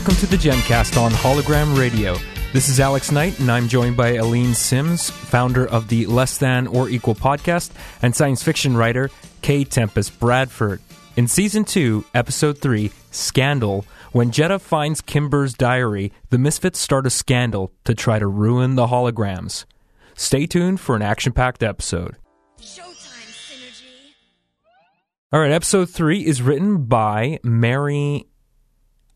Welcome to the Gemcast on Hologram Radio. This is Alex Knight, and I'm joined by Aline Sims, founder of the Less Than or Equal podcast, and science fiction writer K. Tempest Bradford. In season 2, episode 3, Scandal, when Jetta finds Kimber's diary, the Misfits start a scandal to try to ruin the holograms. Stay tuned for an action packed episode. Showtime synergy. All right, episode 3 is written by Mary,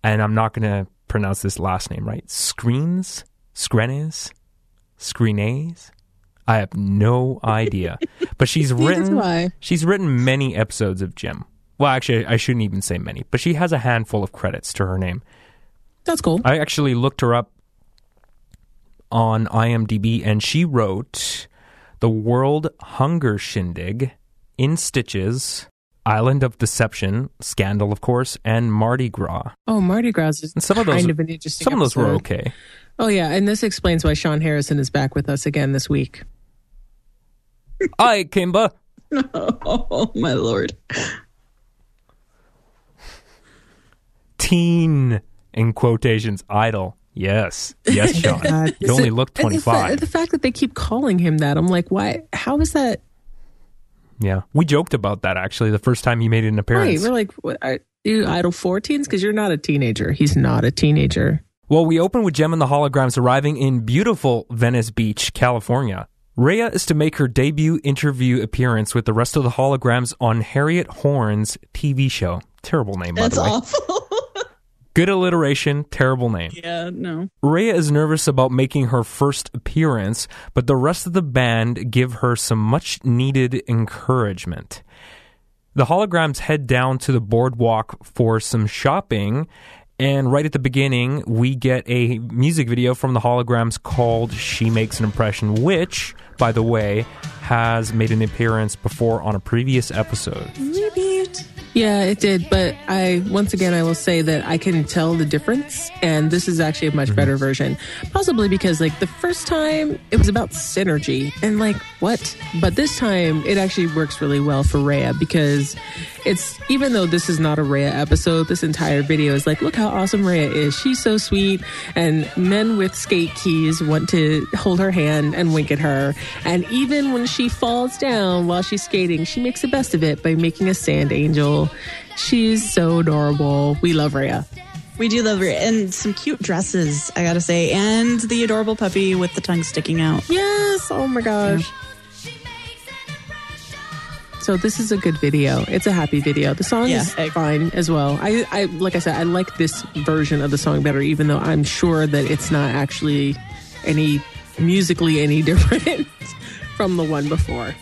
and I'm not going to pronounce this last name right. Screens? Screnes? Screenes? I have no idea. But she's written she's written many episodes of Jem. Well, actually, I shouldn't even say many, but she has a handful of credits to her name. That's cool. I actually looked her up on IMDb, and she wrote The World Hunger Shindig, In Stitches, Island of Deception, Scandal, of course, and Mardi Gras. Oh, Mardi Gras is And some of those, kind of an interesting. some of those were okay. Oh yeah, and this explains why Sean Harrison is back with us again this week. Hi, Kimba. Oh my lord! Teen in quotations idol. Yes, yes, Sean. You only look twenty five. the. The fact that they keep calling him that, I'm like, why? How is that? Yeah, we joked about that actually the first time he made an Right? appearance. We're like, what, are you idle 14s? Because you're not a teenager. He's not a teenager. Well, we open with Jem and the Holograms arriving in beautiful Venice Beach, California. Raya is to make her debut interview appearance with the rest of the holograms on Harriet Horn's TV show. Terrible name, by That's the way. awful. Good alliteration, terrible name. yeah, no. Raya is nervous about making her first appearance, but the rest of the band give her some much needed encouragement. The holograms head down to the boardwalk for some shopping, and right at the beginning, we get a music video from the holograms called She Makes an Impression, which, by the way, has made an appearance before on a previous episode. Yeah, it did. But I, once again, I will say that I can tell the difference. And this is actually a much Mm-hmm. better version. Possibly because, like, the first time it was about synergy. And, like, what? But this time it actually works really well for Raya because it's, even though this is not a Raya episode, this entire video is like, look how awesome Raya is. She's so sweet. And men with skate keys want to hold her hand and wink at her. And even when she falls down while she's skating, she makes the best of it by making a sand angel. She's so adorable. We love Raya. We do love her and some cute dresses, I gotta say, and the adorable puppy with the tongue sticking out. Yes. Oh my gosh. So this is a good video. It's a happy video. The song Yeah, is fine as well. I, I like I said, I like this version of the song better, even though I'm sure that it's not actually any musically any different from the one before.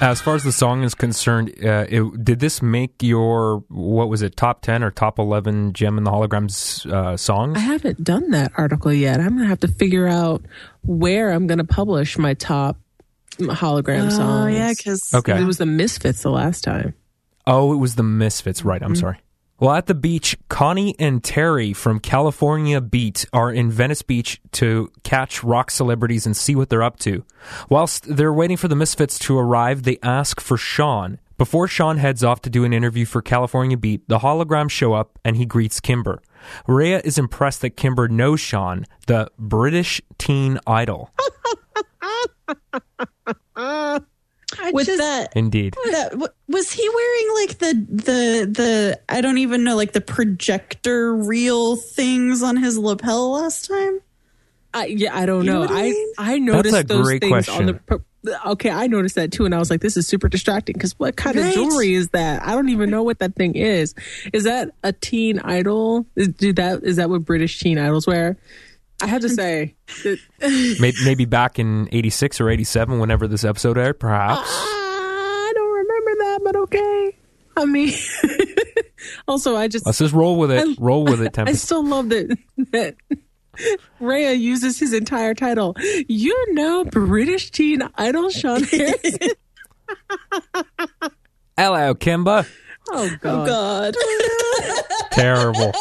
As far as the song is concerned, uh, it, did this make your what was it top ten or top eleven Jem and the Holograms uh, songs? I haven't done that article yet. I'm gonna have to figure out where I'm gonna publish my top hologram songs. Oh yeah, because Okay. it was the Misfits the last time. Oh, it was the Misfits, right? I'm sorry. Well, at the beach, Connie and Terry from California Beat are in Venice Beach to catch rock celebrities and see what they're up to. Whilst they're waiting for the Misfits to arrive, they ask for Sean. Before Sean heads off to do an interview for California Beat, the holograms show up and he greets Kimber. Raya is impressed that Kimber knows Sean, the British teen idol. with just- that, Indeed. that was he wearing like the the the I don't even know like the projector reel things on his lapel last time. I, yeah, I don't You know. know I I mean? I noticed a those great things on the. pro- Okay, I noticed that too, and I was like, "This is super distracting." Because what kind Right. of jewelry is that? I don't even know what that thing is. Is that a teen idol? Is, do that is that what British teen idols wear? I have to say, that, Maybe, maybe back in 86 or 87, whenever this episode aired, perhaps. Ah, I don't remember that, but okay. I mean, also, I just Let's just roll with it. I- roll with it, I still love that that Raya uses his entire title. You know, British teen idol Sean Harrison. Hello, Kimba. Oh God. Oh, God, oh, Terrible.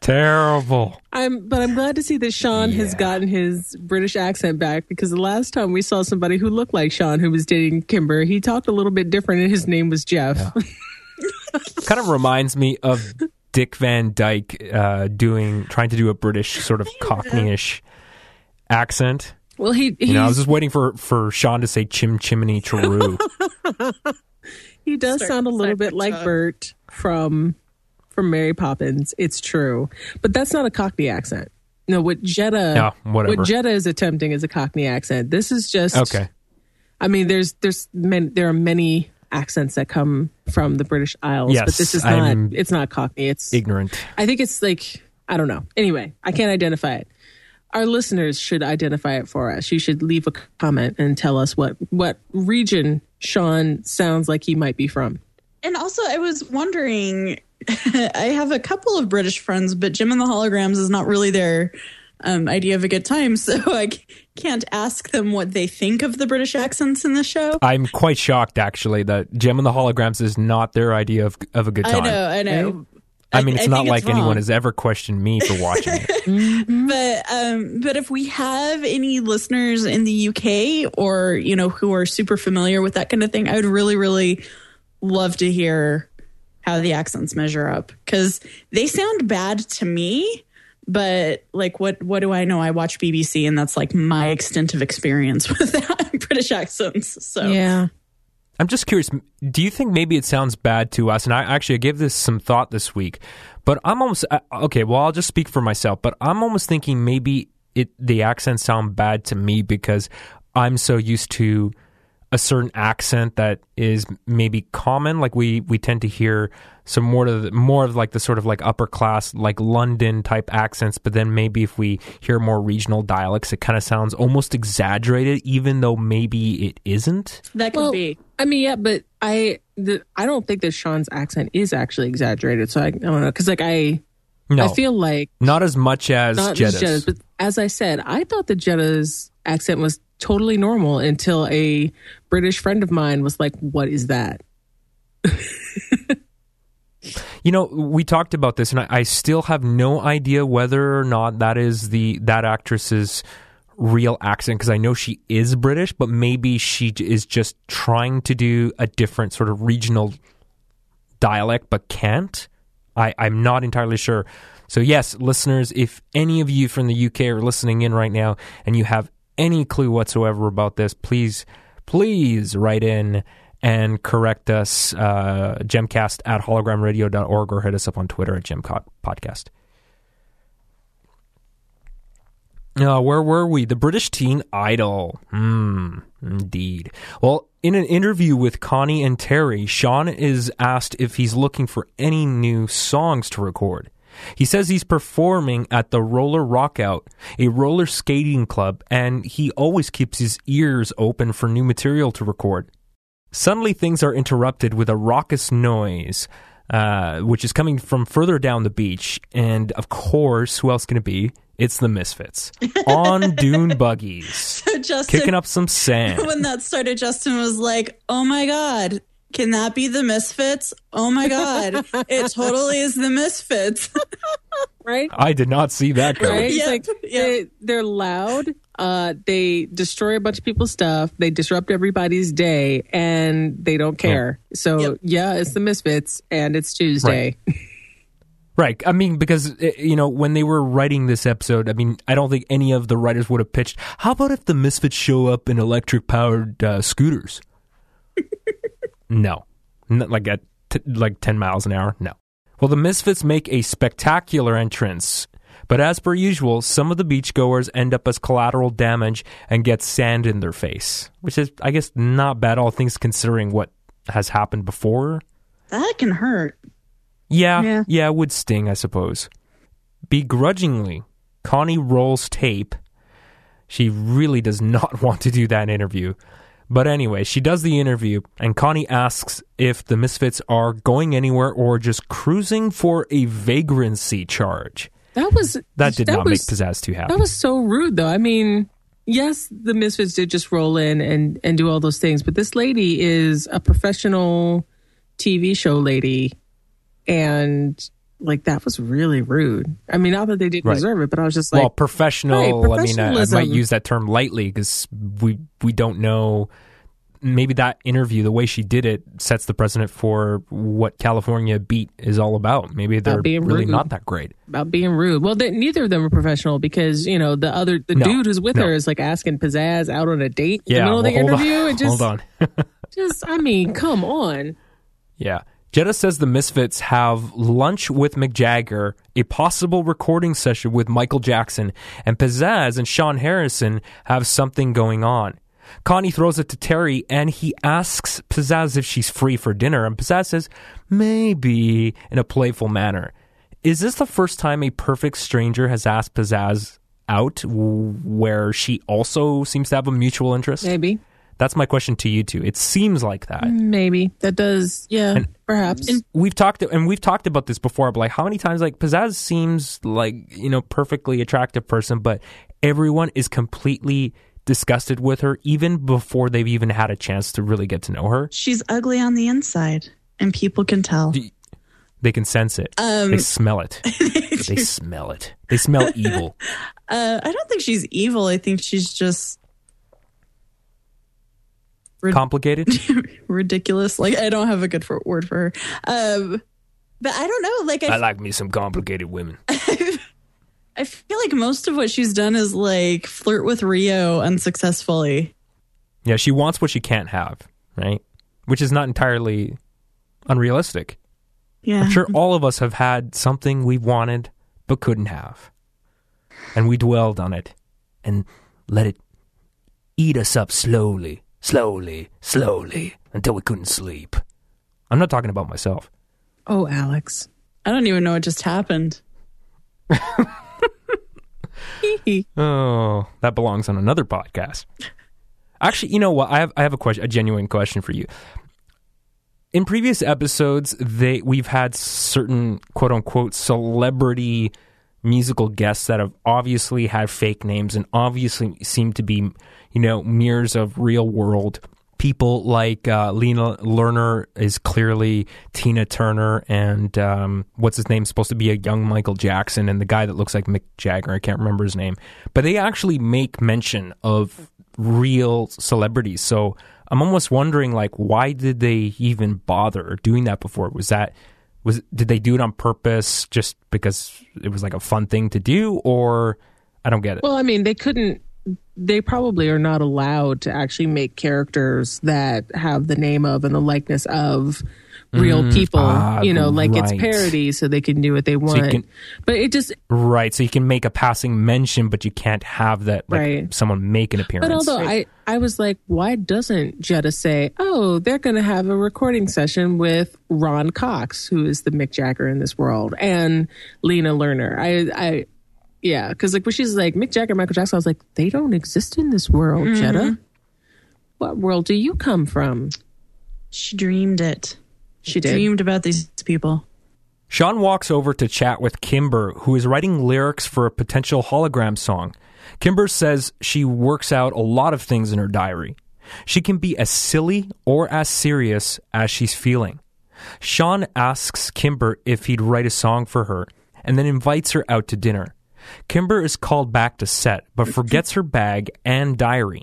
Terrible. I'm, but I'm glad to see that Sean has gotten his British accent back because the last time we saw somebody who looked like Sean who was dating Kimber, he talked a little bit different and his name was Jeff. Kind of reminds me of Dick Van Dyke uh, doing trying to do a British sort of Cockneyish accent. Well, he You know, I was just waiting for for Sean to say chim chimney chiroo. he does Start- sound a little bit like. Bert from from Mary Poppins. It's true, but that's not a Cockney accent. No, what Jetta, Yeah, whatever. what Jetta is attempting is a Cockney accent. This is just okay. I mean, there's there's many, there are many accents that come from the British Isles, but this is not. I'm it's not Cockney. It's Ignorant. I think it's like I don't know. Anyway, I can't identify it. Our listeners should identify it for us. You should leave a comment and tell us what what region Sean sounds like he might be from. And also, I was wondering. I have a couple of British friends, but Jem and the Holograms is not really their um, idea of a good time, so I can't ask them what they think of the British accents in the show. I'm quite shocked actually that Jem and the Holograms is not their idea of of a good I time. know, I know. I mean, it's I not like wrong. anyone has ever questioned me for watching it. but um but if we have any listeners in the UK or you know who are super familiar with that kind of thing I would really really love to hear how the accents measure up cuz they sound bad to me but like what what do I know I watch BBC and that's like my extent of experience with British accents so Yeah. I'm just curious. Do you think maybe it sounds bad to us? And I actually I gave this some thought this week, but I'm almost uh, okay. Well, I'll just speak for myself. But I'm almost thinking maybe it the accents sound bad to me because I'm so used to a certain accent that is maybe common. Like we we tend to hear some more of the, more of like the sort of like upper class like London type accents. But then maybe if we hear more regional dialects, it kind of sounds almost exaggerated, even though maybe it isn't. that could Well, be I mean, yeah, but I the, I don't think that Sean's accent is actually exaggerated. So I, I don't know because like I No, I feel like Not as much as not Jetta's. Jetta's, but as I said, I thought the Jetta's accent was totally normal until a British friend of mine was like, "What is that?" You know, we talked about this, and I, I still have no idea whether or not that is the that actress's real accent because I know she is British, but maybe she is just trying to do a different sort of regional dialect, but can't. I, I'm not entirely sure. So, yes, listeners, if any of you from the UK are listening in right now and you have any clue whatsoever about this, please, please write in and correct us, uh, gemcast at hologramradio.org or hit us up on Twitter at gemcast podcast. Uh, where were we? The British teen idol. Hmm, indeed. Well, in an interview with Connie and Terry, Sean is asked if he's looking for any new songs to record. He says he's performing at the Roller Rockout, a roller skating club, and he always keeps his ears open for new material to record. Suddenly, things are interrupted with a raucous noise, uh, which is coming from further down the beach. And of course, who else can it be? It's the Misfits on dune buggies, so Justin kicking up some sand. when that started, Justin was like, "Oh my god, can that be the Misfits? Oh my god, it totally is the Misfits." Right? I did not see that coming. Right? Yep, like yep. they, they're loud. Uh, they destroy a bunch of people's stuff. They disrupt everybody's day, and they don't care. So Yep. yeah, it's the Misfits, and it's Tuesday. Right. I mean, because, eh, you know, when they were writing this episode, I mean, I don't think any of the writers would have pitched, how about if the Misfits show up in electric powered uh, scooters? No. Like at t- like 10 miles an hour? No. Well, the Misfits make a spectacular entrance, but as per usual, some of the beachgoers end up as collateral damage and get sand in their face, which is, I guess, not bad, all things considering what has happened before. that can hurt. Yeah, Yeah. yeah, it would sting, I suppose. Begrudgingly, Connie rolls tape. She really does not want to do that interview. But anyway, she does the interview, and Connie asks if the Misfits are going anywhere or just cruising for a vagrancy charge. That was That did not was, make Pizzazz too happy. That was so rude, though. I mean, yes, the Misfits did just roll in and and do all those things, but this lady is a professional TV show lady, and like that was really rude. I mean, not that they didn't Right. deserve it, but I was just like, well, professional. Right, I mean, I, I might use that term lightly because we we don't know maybe that interview, the way she did it, sets the precedent for what California Beat is all about. Maybe they're being really rude. not that great. about being rude. Well, they, neither of them are professional because you know the other the No, dude who's with no. her is like asking Pizzazz out on a date in the middle of the well, hold on. interview. It just, hold on. just I mean, come on. Yeah. Jetta says the Misfits have lunch with Mick Jagger, a possible recording session with Michael Jackson, and Pizzazz and Sean Harrison have something going on. Connie throws it to Terry and he asks Pizzazz if she's free for dinner, and Pizzazz says, maybe, in a playful manner. Is this the first time a perfect stranger has asked Pizzazz out where she also seems to have a mutual interest? Maybe, That's my question to you two. It seems like that. maybe that does. Yeah, and, perhaps. we've talked and we've talked about this before but like how many times like pizzazz seems like you know perfectly attractive person but everyone is completely disgusted with her even before they've even had a chance to really get to know her She's ugly on the inside, and people can tell. they can sense it Um, they smell it they smell it they smell evil Uh, I don't think she's evil. I think she's just rid- complicated ridiculous. Like I don't have a good for- word for her. Um, but I don't know. Like I, i like me some complicated women I feel like most of what she's done is like flirt with Rio unsuccessfully. yeah she wants what she can't have right which is not entirely unrealistic Yeah. I'm sure all of us have had something we wanted but couldn't have. And we dwelled on it and let it eat us up slowly, slowly, slowly until we couldn't sleep. I'm not talking about myself. oh, Alex. I don't even know what just happened. Oh, that belongs on another podcast. Actually, you know what? I have I have a question, a genuine question for you. In previous episodes, they we've had certain quote unquote celebrity musical guests that have obviously had fake names and obviously seem to be, you know, mirrors of real world people. Like uh, Lena Lerner is clearly Tina Turner, and um, what's his name? Supposed to be a young Michael Jackson, and the guy that looks like Mick Jagger. I can't remember his name, but they actually make mention of real celebrities. So I'm almost wondering, like, why did they even bother doing that before? Was that was did they do it on purpose just because it was like a fun thing to do, or I don't get it. Well, I mean, they couldn't. They probably are not allowed to actually make characters that have the name of and the likeness of real people. ah, you know, like right. it's parody, so they can do what they want. can- but it just. right, so you can make a passing mention, but you can't have that like Right. someone make an appearance. But although I, I was like, why doesn't Jetta say, oh, they're going to have a recording session with Ron Cox, who is the Mick Jagger in this world, and Lena Lerner? I, I, yeah, because like when she's like Mick Jagger, Michael Jackson, I was like, they don't exist in this world, mm-hmm. Jetta. What world do you come from? She dreamed it. She did. Dreamed about these people. Sean walks over to chat with Kimber, who is writing lyrics for a potential hologram song. Kimber says she works out a lot of things in her diary. She can be as silly or as serious as she's feeling. Sean asks Kimber if he'd write a song for her and then invites her out to dinner. Kimber is called back to set, but forgets her bag and diary.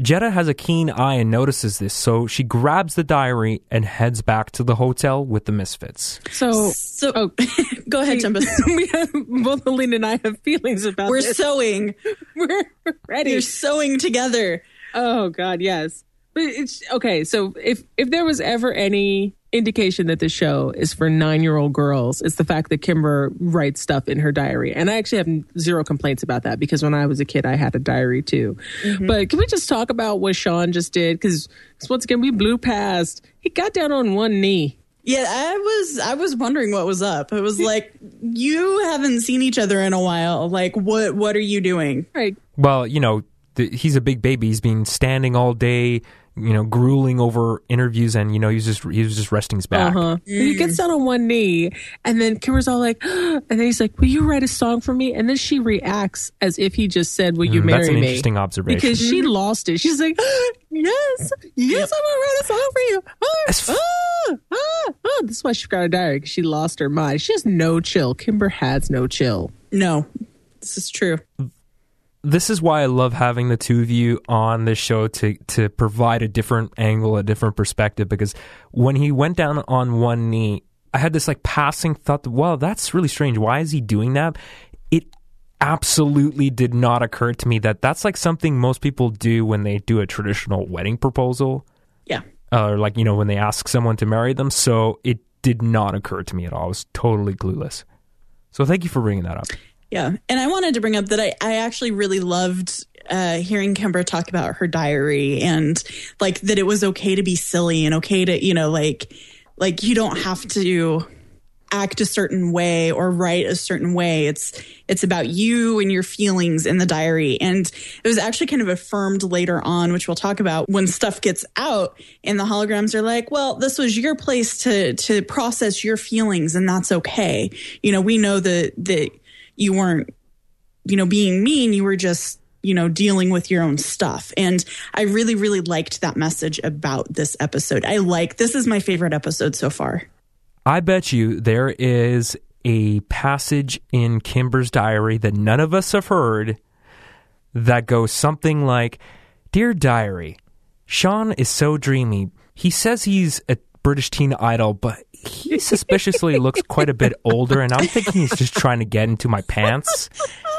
Jetta has a keen eye and notices this, so she grabs the diary and heads back to the hotel with the misfits. So, So oh, go ahead, Tempest. we have, both Alina and I have feelings about We're this. sewing. We're ready. You're sewing together. Oh God, yes. But it's okay. So if if there was ever any indication that the show is for nine year old girls, it's the fact that Kimber writes stuff in her diary, and I actually have zero complaints about that because when I was a kid, I had a diary too. Mm-hmm. But can we just talk about what Sean just did? Because once again, we blew past. He got down on one knee. Yeah, I was I was wondering what was up. It was like you haven't seen each other in a while. Like what what are you doing? Right. Well, you know, th- he's a big baby. He's been standing all day, you know, grueling over interviews, and you know, he's just he was just resting his back. Uh-huh. He gets down on one knee, and then Kimber's all like, and then he's like, "Will you write a song for me?" And then she reacts as if he just said, "Will you Mm, marry that's an me?" interesting observation. because she lost it. She's like, "Yes, yes, I'm gonna write a song for you." Ah, That's f- ah, ah, ah. This is why she got a diary because she lost her mind. She has no chill. Kimber has no chill. No. This is true. This is why I love having the two of you on this show to to provide a different angle, a different perspective. Because when he went down on one knee, I had this like passing thought, that, well, that's really strange. Why is he doing that? It absolutely did not occur to me that that's like something most people do when they do a traditional wedding proposal, Yeah. Uh, or like you know when they ask someone to marry them. So it did not occur to me at all. I was totally clueless. So thank you for bringing that up. Yeah. And I wanted to bring up that I, I actually really loved uh, hearing Kimber talk about her diary and like that it was okay to be silly and okay to, you know, like, like you don't have to act a certain way or write a certain way. It's, it's about you and your feelings in the diary. And it was actually kind of affirmed later on, which we'll talk about when stuff gets out and the holograms are like, well, this was your place to, to process your feelings and that's okay. You know, we know that, that, you weren't, you know, being mean. You were just, you know, dealing with your own stuff. And I really, really liked that message about this episode. I like, this is my favorite episode so far. I bet you there is a passage in Kimber's diary that none of us have heard that goes something like Dear Diary, Sean is so dreamy. He says he's a British teen idol, but he suspiciously looks quite a bit older, and I'm thinking he's just trying to get into my pants.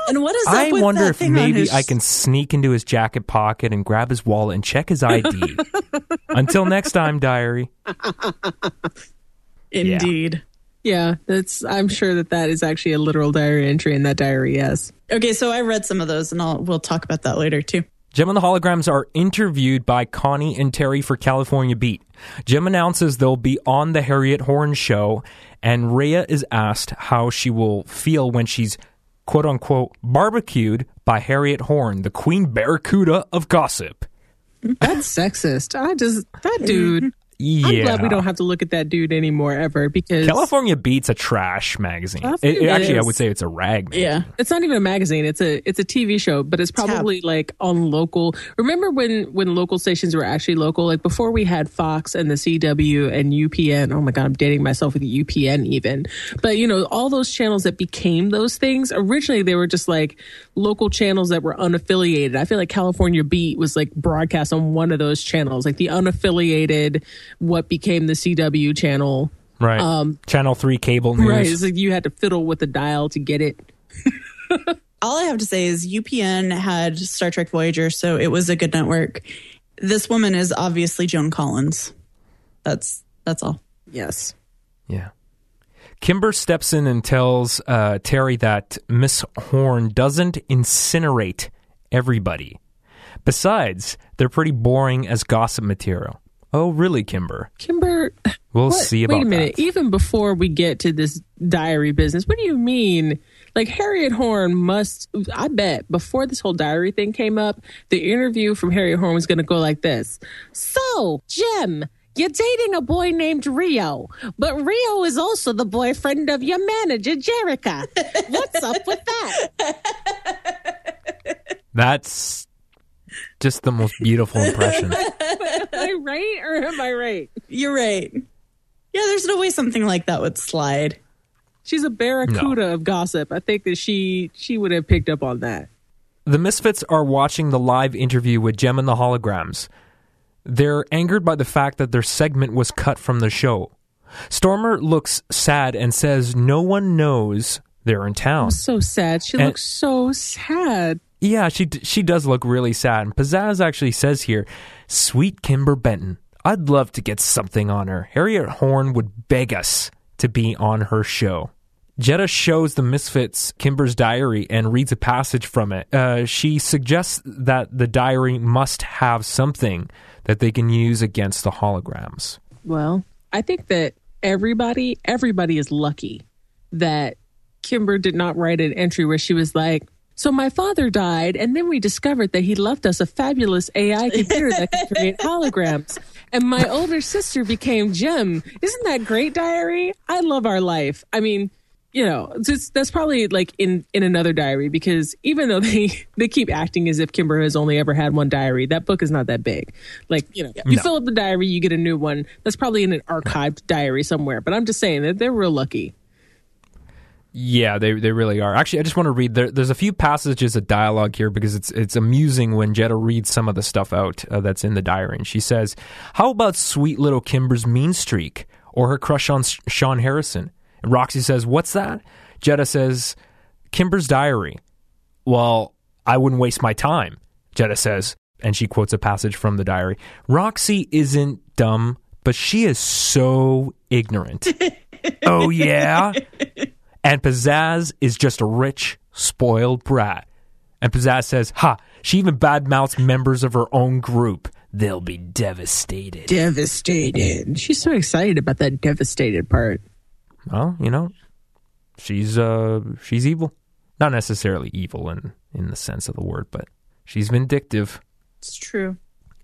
And what is up I with wonder that if maybe his- I can sneak into his jacket pocket and grab his wallet and check his ID. Until next time, diary. Indeed. Yeah, that's. I'm sure that that is actually a literal diary entry in that diary. Yes. Okay, so I read some of those, and I'll we'll talk about that later too. Jem and the Holograms are interviewed by Connie and Terry for California Beat. Jem announces they'll be on the Harriet Horn show, and Raya is asked how she will feel when she's quote unquote barbecued by Harriet Horn, the queen barracuda of gossip. That's sexist. I just that dude. Yeah. I'm glad we don't have to look at that dude anymore ever because California Beat's a trash magazine. It- it- actually, I would say it's a rag. magazine. Yeah. it's not even a magazine. It's a it's a TV show, but it's probably like on local. Remember when when local stations were actually local? Like before we had Fox and the CW and UPN. Oh my god, I'm dating myself with UPN even. But you know, all those channels that became those things originally they were just like local channels that were unaffiliated. I feel like California Beat was like broadcast on one of those channels, like the unaffiliated what became the CW channel. Right. Um, Channel 3 cable news. Right, it's like you had to fiddle with the dial to get it. All I have to say is UPN had Star Trek Voyager, so it was a good network. This woman is obviously Joan Collins. That's that's all. Yes. Yeah. Kimber steps in and tells uh, Terry that Miss Horn doesn't incinerate everybody. Besides, they're pretty boring as gossip material. Oh, really, Kimber? Kimber, We'll what- see about that. Wait a minute. that. Even before we get to this diary business, what do you mean? Like Harriet Horn must. I bet before this whole diary thing came up, the interview from Harriet Horn was going to go like this. So, Jem. You're dating a boy named Rio, but Rio is also the boyfriend of your manager, Jerrica. What's up with that? That's just the most beautiful impression. Am I right or am I right? You're right. Yeah, there's no way something like that would slide. She's a barracuda of gossip. I think that she she would have picked up on that. The Misfits are watching the live interview with Jem and the Holograms. They're angered by the fact that their segment was cut from the show. Stormer looks sad and says no one knows they're in town. So sad. She And- looks so sad. Yeah, she she does look really sad. And Pizzazz actually says here, "Sweet Kimber Benton, I'd love to get something on her. Harriet Horn would beg us to be on her show." Jetta shows the Misfits Kimber's diary and reads a passage from it. Uh, she suggests that the diary must have something that they can use against the holograms. Well, I think that everybody everybody is lucky that Kimber did not write an entry where she was like, "So my father died, and then we discovered that he left us a fabulous AI computer that can create holograms." And my older sister became Jem. Isn't that great, diary? I love our life. I mean, you know, it's, that's probably like in in another diary because even though they they keep acting as if Kimber has only ever had one diary, that book is not that big. Like you know, you No. fill up the diary, you get a new one. That's probably in an archived diary somewhere. But I'm just saying that they're real lucky. Yeah, they they really are. Actually, I just want to read. There, there's a few passages of dialogue here because it's it's amusing when Jetta reads some of the stuff out uh, that's in the diary. And she says, "How about sweet little Kimber's mean streak or her crush on S- Sean Harrison?" And Roxy says, "What's that?" Jetta says, "Kimber's diary." Well, I wouldn't waste my time. Jetta says, and she quotes a passage from the diary. Roxy isn't dumb, but she is so ignorant. oh yeah. And Pizzazz is just a rich, spoiled brat. And Pizzazz says, Ha, she even badmouths members of her own group. They'll be devastated. Devastated. She's so excited about that devastated part. well, you know, she's uh she's evil. Not necessarily evil in, in the sense of the word, but she's vindictive. It's true.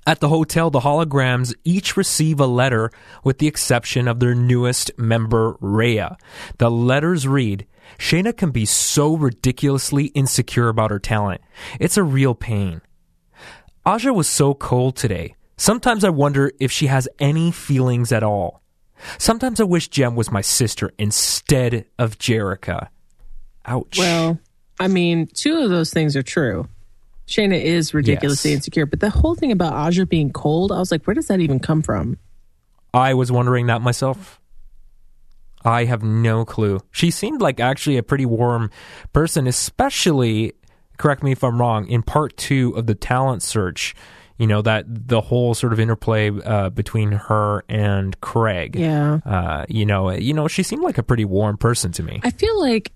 At the hotel, the holograms each receive a letter with the exception of their newest member, Raya. The letters read, Shana can be so ridiculously insecure about her talent. It's a real pain. Aja was so cold today. Sometimes I wonder if she has any feelings at all. Sometimes I wish Jem was my sister instead of Jerrica. Ouch. Well, I mean, two of those things are true. Shana is ridiculously Yes. insecure, but the whole thing about Aja being cold, I was like, where does that even come from? I was wondering that myself. I have no clue. She seemed like actually a pretty warm person, especially, correct me if I'm wrong, in part two of the talent search. You know, that the whole sort of interplay uh, between her and Craig. Yeah. Uh, you know, you know, she seemed like a pretty warm person to me. I feel like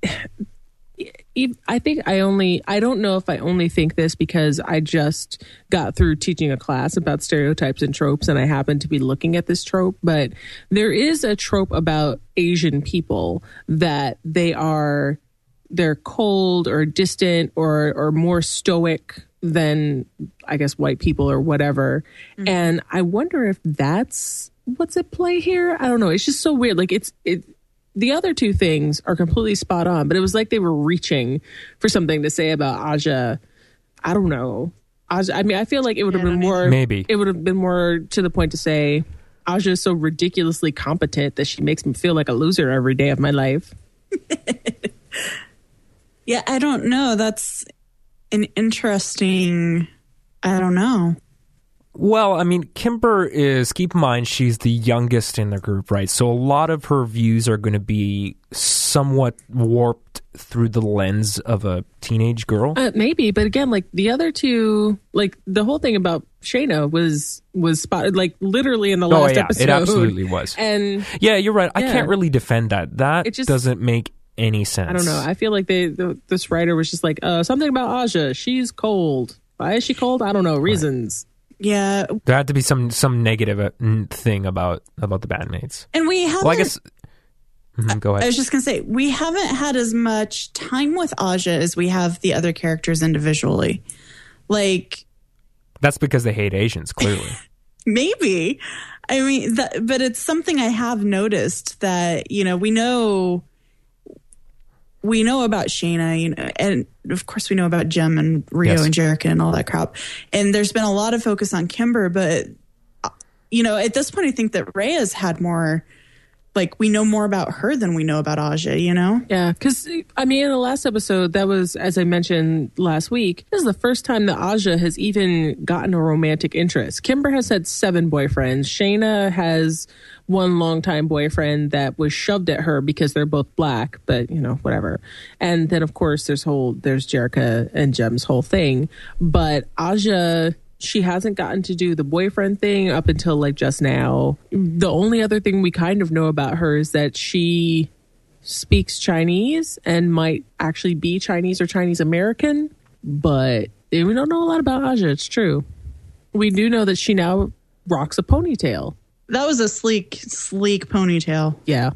I think I only I don't know if I only think this because I just got through teaching a class about stereotypes and tropes and I happen to be looking at this trope, but there is a trope about Asian people that they are they're cold or distant or or more stoic than I guess white people or whatever. Mm-hmm. And I wonder if that's what's at play here. I don't know. It's just so weird. Like it's it the other two things are completely spot on, but it was like they were reaching for something to say about Aja. I don't know. Aja, I mean, I feel like it would have Yeah, been more. Maybe. it would have been more to the point to say Aja is so ridiculously competent that she makes me feel like a loser every day of my life. Yeah, I don't know. That's an interesting. I don't know. Well, I mean, Kimber is, keep in mind, she's the youngest in the group, right? So a lot of her views are going to be somewhat warped through the lens of a teenage girl. Uh, maybe, but again, like the other two, like the whole thing about Shana was was spotted like literally in the last Oh, yeah, episode. it absolutely was. And Yeah, you're right. I Yeah. can't really defend that. That It just- doesn't make any sense. I don't know. I feel like they the, this writer was just like uh, something about Aja. She's cold. Why is she cold? I don't know. Reasons. Yeah, there had to be some some negative uh, thing about about the bandmates. and we haven't. Well, I guess. Mhm, go I was just gonna say we haven't had as much time with Aja as we have the other characters individually. Like That's because they hate Asians. Clearly, maybe, I mean, that, but it's something I have noticed that you know we know we know about Shana, you know, and of course we know about Jem and Rio Yes. and Jerrica and all that crap. And there's been a lot of focus on Kimber, but uh, you know, at this point, I think that Raya's had more. Like we know more about her than we know about Aja, you know? Yeah, because I mean, in the last episode, that was as I mentioned last week. This is the first time that Aja has even gotten a romantic interest. Kimber has had seven boyfriends. Shana has one longtime boyfriend that was shoved at her because they're both black, but you know, whatever. And then of course there's whole there's Jerrica and Jem's whole thing. But Aja she hasn't gotten to do the boyfriend thing up until like just now. The only other thing we kind of know about her is that she speaks Chinese and might actually be Chinese or Chinese American, but we don't know a lot about Aja. It's true. We do know that she now rocks a ponytail. That was a sleek, sleek ponytail. Yeah.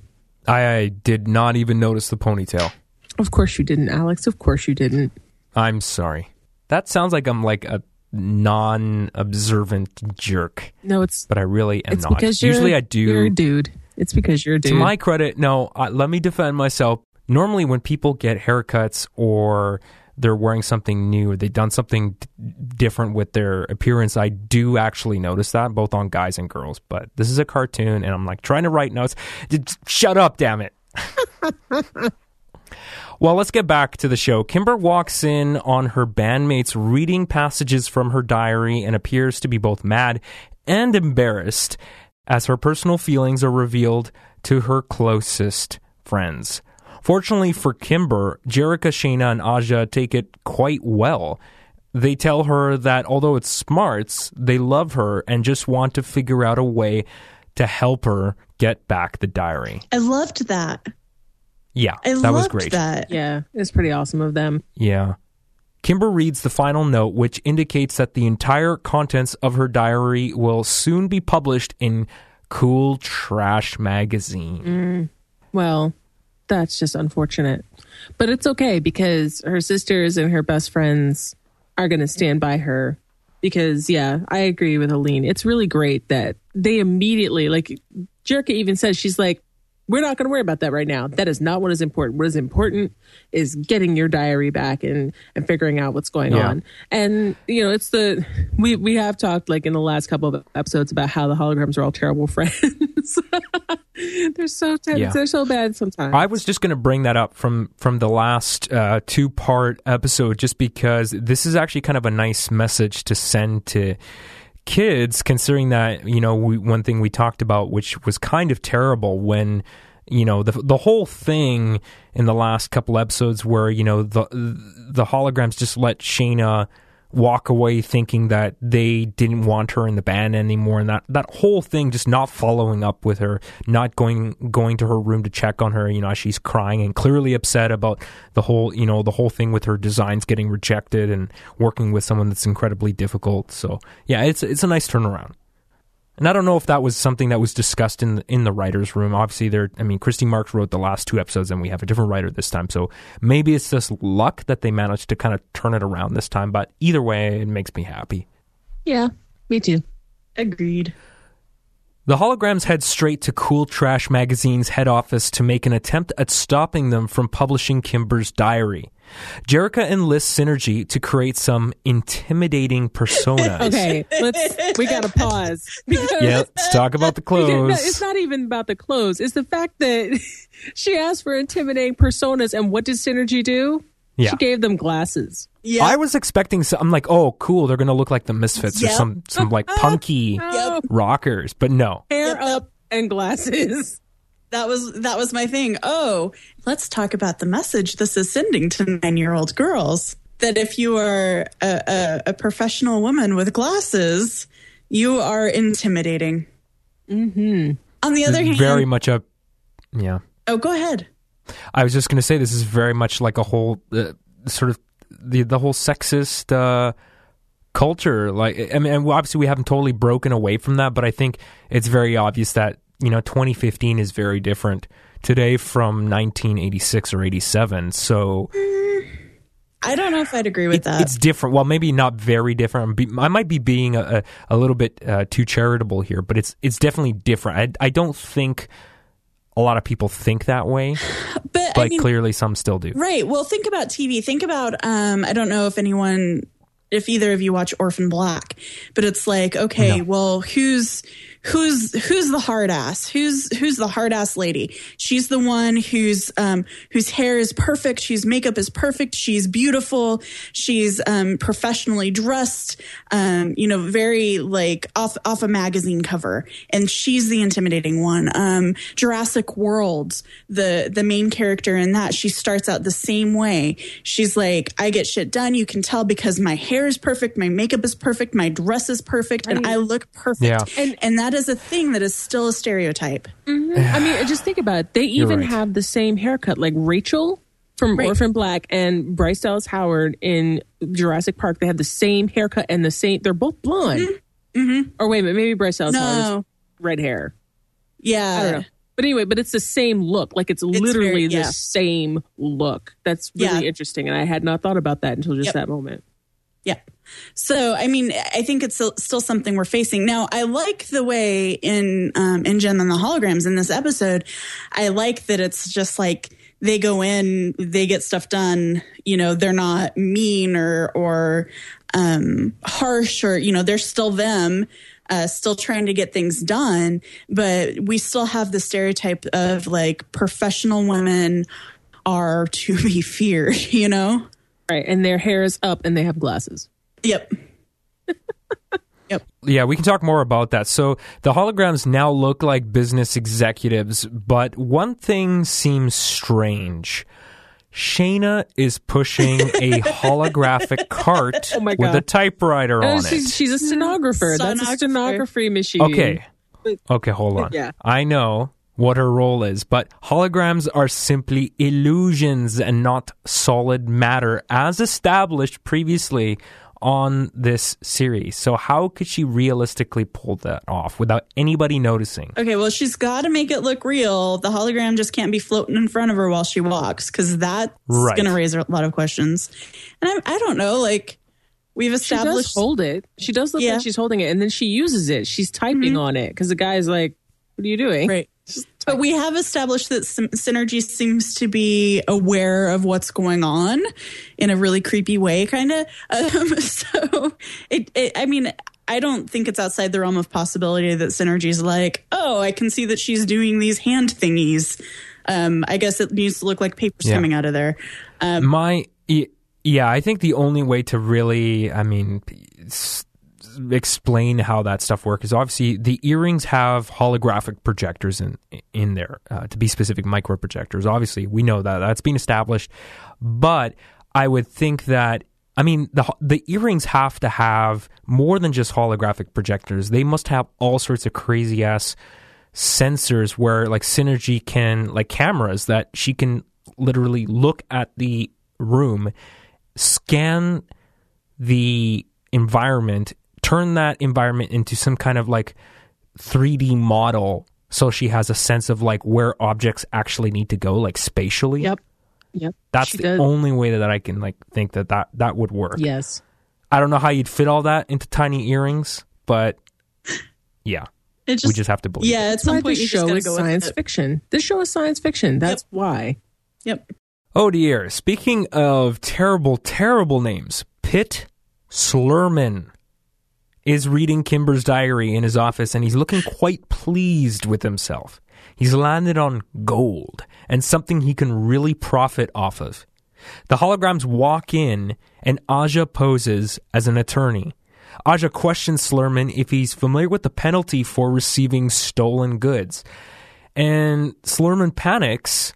I, I did not even notice the ponytail. Of course you didn't, Alex. Of course you didn't. I'm sorry. That sounds like I'm like a non-observant jerk, No, it's but I really am it's not. because you're Usually, I do. You're a dude. It's because you're a dude. To my credit, no. Uh, let me defend myself. Normally, when people get haircuts or they're wearing something new or they've done something d- different with their appearance, I do actually notice that both on guys and girls. But this is a cartoon, and I'm like trying to write notes. Just shut up, damn it. Well, let's get back to the show. Kimber walks in on her bandmates reading passages from her diary and appears to be both mad and embarrassed as her personal feelings are revealed to her closest friends. Fortunately for Kimber, Jerrica, Shana, and Aja take it quite well. They tell her that although it's smarts, they love her and just want to figure out a way to help her get back the diary. I loved that. Yeah, I that was great. that. Yeah, it's pretty awesome of them. Yeah. Kimber reads the final note, which indicates that the entire contents of her diary will soon be published in Cool Trash Magazine. Mm. Well, that's just unfortunate. But it's okay because her sisters and her best friends are going to stand by her. Because, yeah, I agree with Aline. It's really great that they immediately, like, Jerka even says, she's like, we're not going to worry about that right now. That is not what is important. What is important is getting your diary back and, and figuring out what's going Yeah. on. And, you know, it's the, we, we have talked like in the last couple of episodes about how the holograms are all terrible friends. they're so, Yeah. they're so bad sometimes. I was just going to bring that up from from the last uh, two part episode, just because this is actually kind of a nice message to send to kids, considering that you know we, one thing we talked about, which was kind of terrible when you know the the whole thing in the last couple episodes where you know the the holograms just let Shana walk away thinking that they didn't want her in the band anymore and that that whole thing just not following up with her not going going to her room to check on her you know she's crying and clearly upset about the whole you know the whole thing with her designs getting rejected and working with someone that's incredibly difficult. So yeah it's it's a nice turnaround and I don't know if that was something that was discussed in the, in the writers' room. Obviously, there. I mean, Christy Marx wrote the last two episodes, and we have a different writer this time. So maybe it's just luck that they managed to kind of turn it around this time. But either way, it makes me happy. yeah, me too. Agreed. The holograms head straight to Cool Trash Magazine's head office to make an attempt at stopping them from publishing Kimber's diary. Jerrica enlists Synergy to create some intimidating personas. Okay, let's. We got to pause because Yeah, let's talk about the because- no, clothes. it's not even about the clothes. It's the fact that she asked for intimidating personas, and what did Synergy do? Yeah. She gave them glasses. Yeah. I was expecting. Some, I'm like, oh, cool. They're gonna look like the Misfits or some some like punky Oh, rockers, but no. hair Yep. up and glasses. That was that was my thing. Oh, let's talk about the message this is sending to nine year old girls. That if you are a, a, a professional woman with glasses, you are intimidating. Mm-hmm. On the other hand, Very much a yeah. oh, go ahead. I was just gonna say this is very much like a whole uh, sort of the the whole sexist uh, culture. Like, I mean, and obviously we haven't totally broken away from that, but I think it's very obvious that you know 2015 is very different today from 1986 or 87. So. I don't know if I'd agree with It- that. It's different. Well, maybe not very different. I might be being a, a, a little bit uh, too charitable here, but it's it's definitely different. I, I don't think a lot of people think that way, but but I mean, clearly some still do. Right. Well, think about TV. Think about um I don't know if anyone if either of you watch Orphan Black, but it's like, okay, No. well, who's who's who's the hard ass? Who's who's the hard ass lady? She's the one whose um whose hair is perfect, whose makeup is perfect, she's beautiful, she's um professionally dressed, um, you know, very like off off a magazine cover. And she's the intimidating one. Um Jurassic World, the the main character in that, she starts out the same way. She's like, I get shit done. You can tell because my hair is perfect, my makeup is perfect, my dress is perfect, and I look perfect. Yeah. And and that is a thing that is still a stereotype. Mm-hmm. I mean, just think about it. They even right. have the same haircut, like Rachel from Right. Orphan Black and Bryce Dallas Howard in Jurassic Park. They have the same haircut and the same. They're both blonde. Mm-hmm. Mm-hmm. Or wait a minute, maybe Bryce Dallas Howard No. has red hair. Yeah. I don't know. But anyway, but it's the same look. Like it's literally very- the same look. That's really Yeah. interesting, and I had not thought about that until just Yep. that moment. Yeah. So, I mean, I think it's still, something we're facing. Now, I like the way in, um, in Jem and the Holograms in this episode, I like that it's just like they go in, they get stuff done, you know, they're not mean or, or, um, harsh or, you know, they're still them. Uh, still trying to get things done, but we still have the stereotype of like professional women are to be feared, you know? Right. And their hair is up and they have glasses. Yep. yep. Yeah, we can talk more about that. So the holograms now look like business executives, but one thing seems strange. Shayna is pushing a holographic cart Oh my with a typewriter Oh, on she's, it. she's a stenographer. That's a stenography machine. Okay. Okay, hold on. Yeah. I know what her role is, but holograms are simply illusions and not solid matter as established previously on this series. So how could she realistically pull that off without anybody noticing? Okay, well, she's got to make it look real. The hologram just can't be floating in front of her while she walks because that's Right. going to raise a lot of questions. And I, I don't know, like, we've She does established. hold it. She does look Yeah. like she's holding it, and then she uses it. She's typing mm-hmm. on it because the guy's like, "What are you doing?" Right. But we have established that Synergy seems to be aware of what's going on in a really creepy way, kind of. Um, so, it, it, I mean, I don't think it's outside the realm of possibility that Synergy's like, oh, I can see that she's doing these hand thingies. Um, I guess it needs to look like papers Yeah. coming out of there. Um, My yeah, I think the only way to really, I mean, s- explain how that stuff works is obviously the earrings have holographic projectors in in there. Uh, to be specific, micro projectors. Obviously, we know that that's been established, but I would think that. I mean, the the earrings have to have more than just holographic projectors. They must have all sorts of crazy ass sensors where like synergy can like cameras that she can literally look at the room scan the environment turn that environment into some kind of like 3d model so she has a sense of like where objects actually need to go like spatially Yep. Yep. that's She the does. only way that i can like think that that, that would work Yes. i don't know how you'd fit all that into tiny earrings but yeah it just, we just have to believe yeah, it. at some Why point this you just show gotta is go science fiction. This show is science fiction. That's why. Yep. Oh dear. Speaking of terrible, terrible names, Pitt Slurman is reading Kimber's diary in his office and he's looking quite pleased with himself. He's landed on gold and something he can really profit off of. The holograms walk in and Aja poses as an attorney. Aja questions Slurman if he's familiar with the penalty for receiving stolen goods. And Slurman panics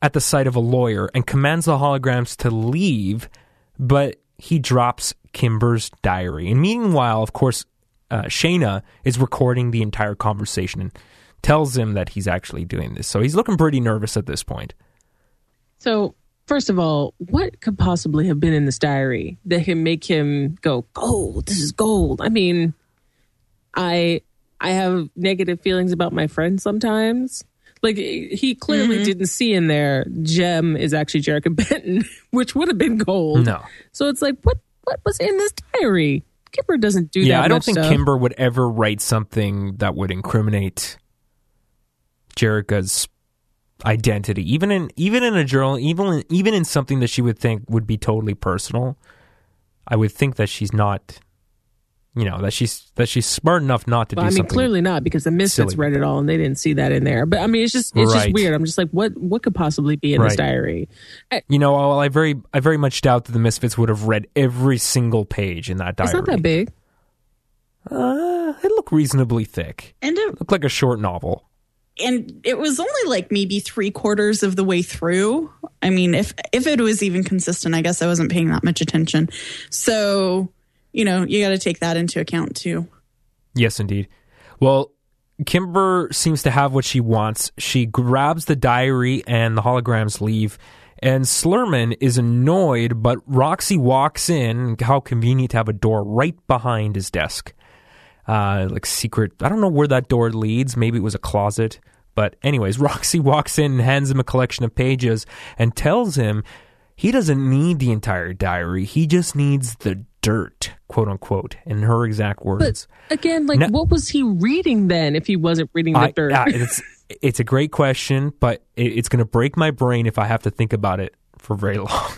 at the sight of a lawyer and commands the holograms to leave, but he drops Kimber's diary. And meanwhile, of course, uh, Shana is recording the entire conversation and tells him that he's actually doing this. So he's looking pretty nervous at this point. So, first of all, what could possibly have been in this diary that can make him go, "Gold, this is gold"? I mean, I I have negative feelings about my friends sometimes. Like he clearly Mm-hmm. didn't see in there Jem is actually Jerrica Benton, which would have been gold. No. So it's like, what what was in this diary? Kimber doesn't do yeah, that. I don't think stuff. Kimber would ever write something that would incriminate Jerrica's identity, even in even in a journal, even in, even in something that she would think would be totally personal. I would think that she's not, you know, that she's that she's smart enough not to Well, do I mean, something. clearly not because the Misfits read it all and they didn't see that in there. But I mean, it's just it's Right. just weird. I'm just like, what what could possibly be in this diary? I- You know, well, I very I very much doubt that the Misfits would have read every single page in that diary. It's not that big. Uh, it looked reasonably thick. And it, looked like a short novel. and it was only like maybe three quarters of the way through. I mean, if if it was even consistent, I guess I wasn't paying that much attention. So, you know, you got to take that into account too. Yes, indeed. Well, Kimber seems to have what she wants. She grabs the diary and the holograms leave. And Slurman is annoyed, but Roxy walks in. How convenient to have a door right behind his desk. Uh, like secret. I don't know where that door leads. Maybe it was a closet. But, anyways, Roxy walks in and hands him a collection of pages and tells him he doesn't need the entire diary. He just needs the dirt, quote unquote, in her exact words. But again, like, No- what was he reading then if he wasn't reading the I- dirt? yeah, it's it's a great question, but it, it's going to break my brain if I have to think about it for very long.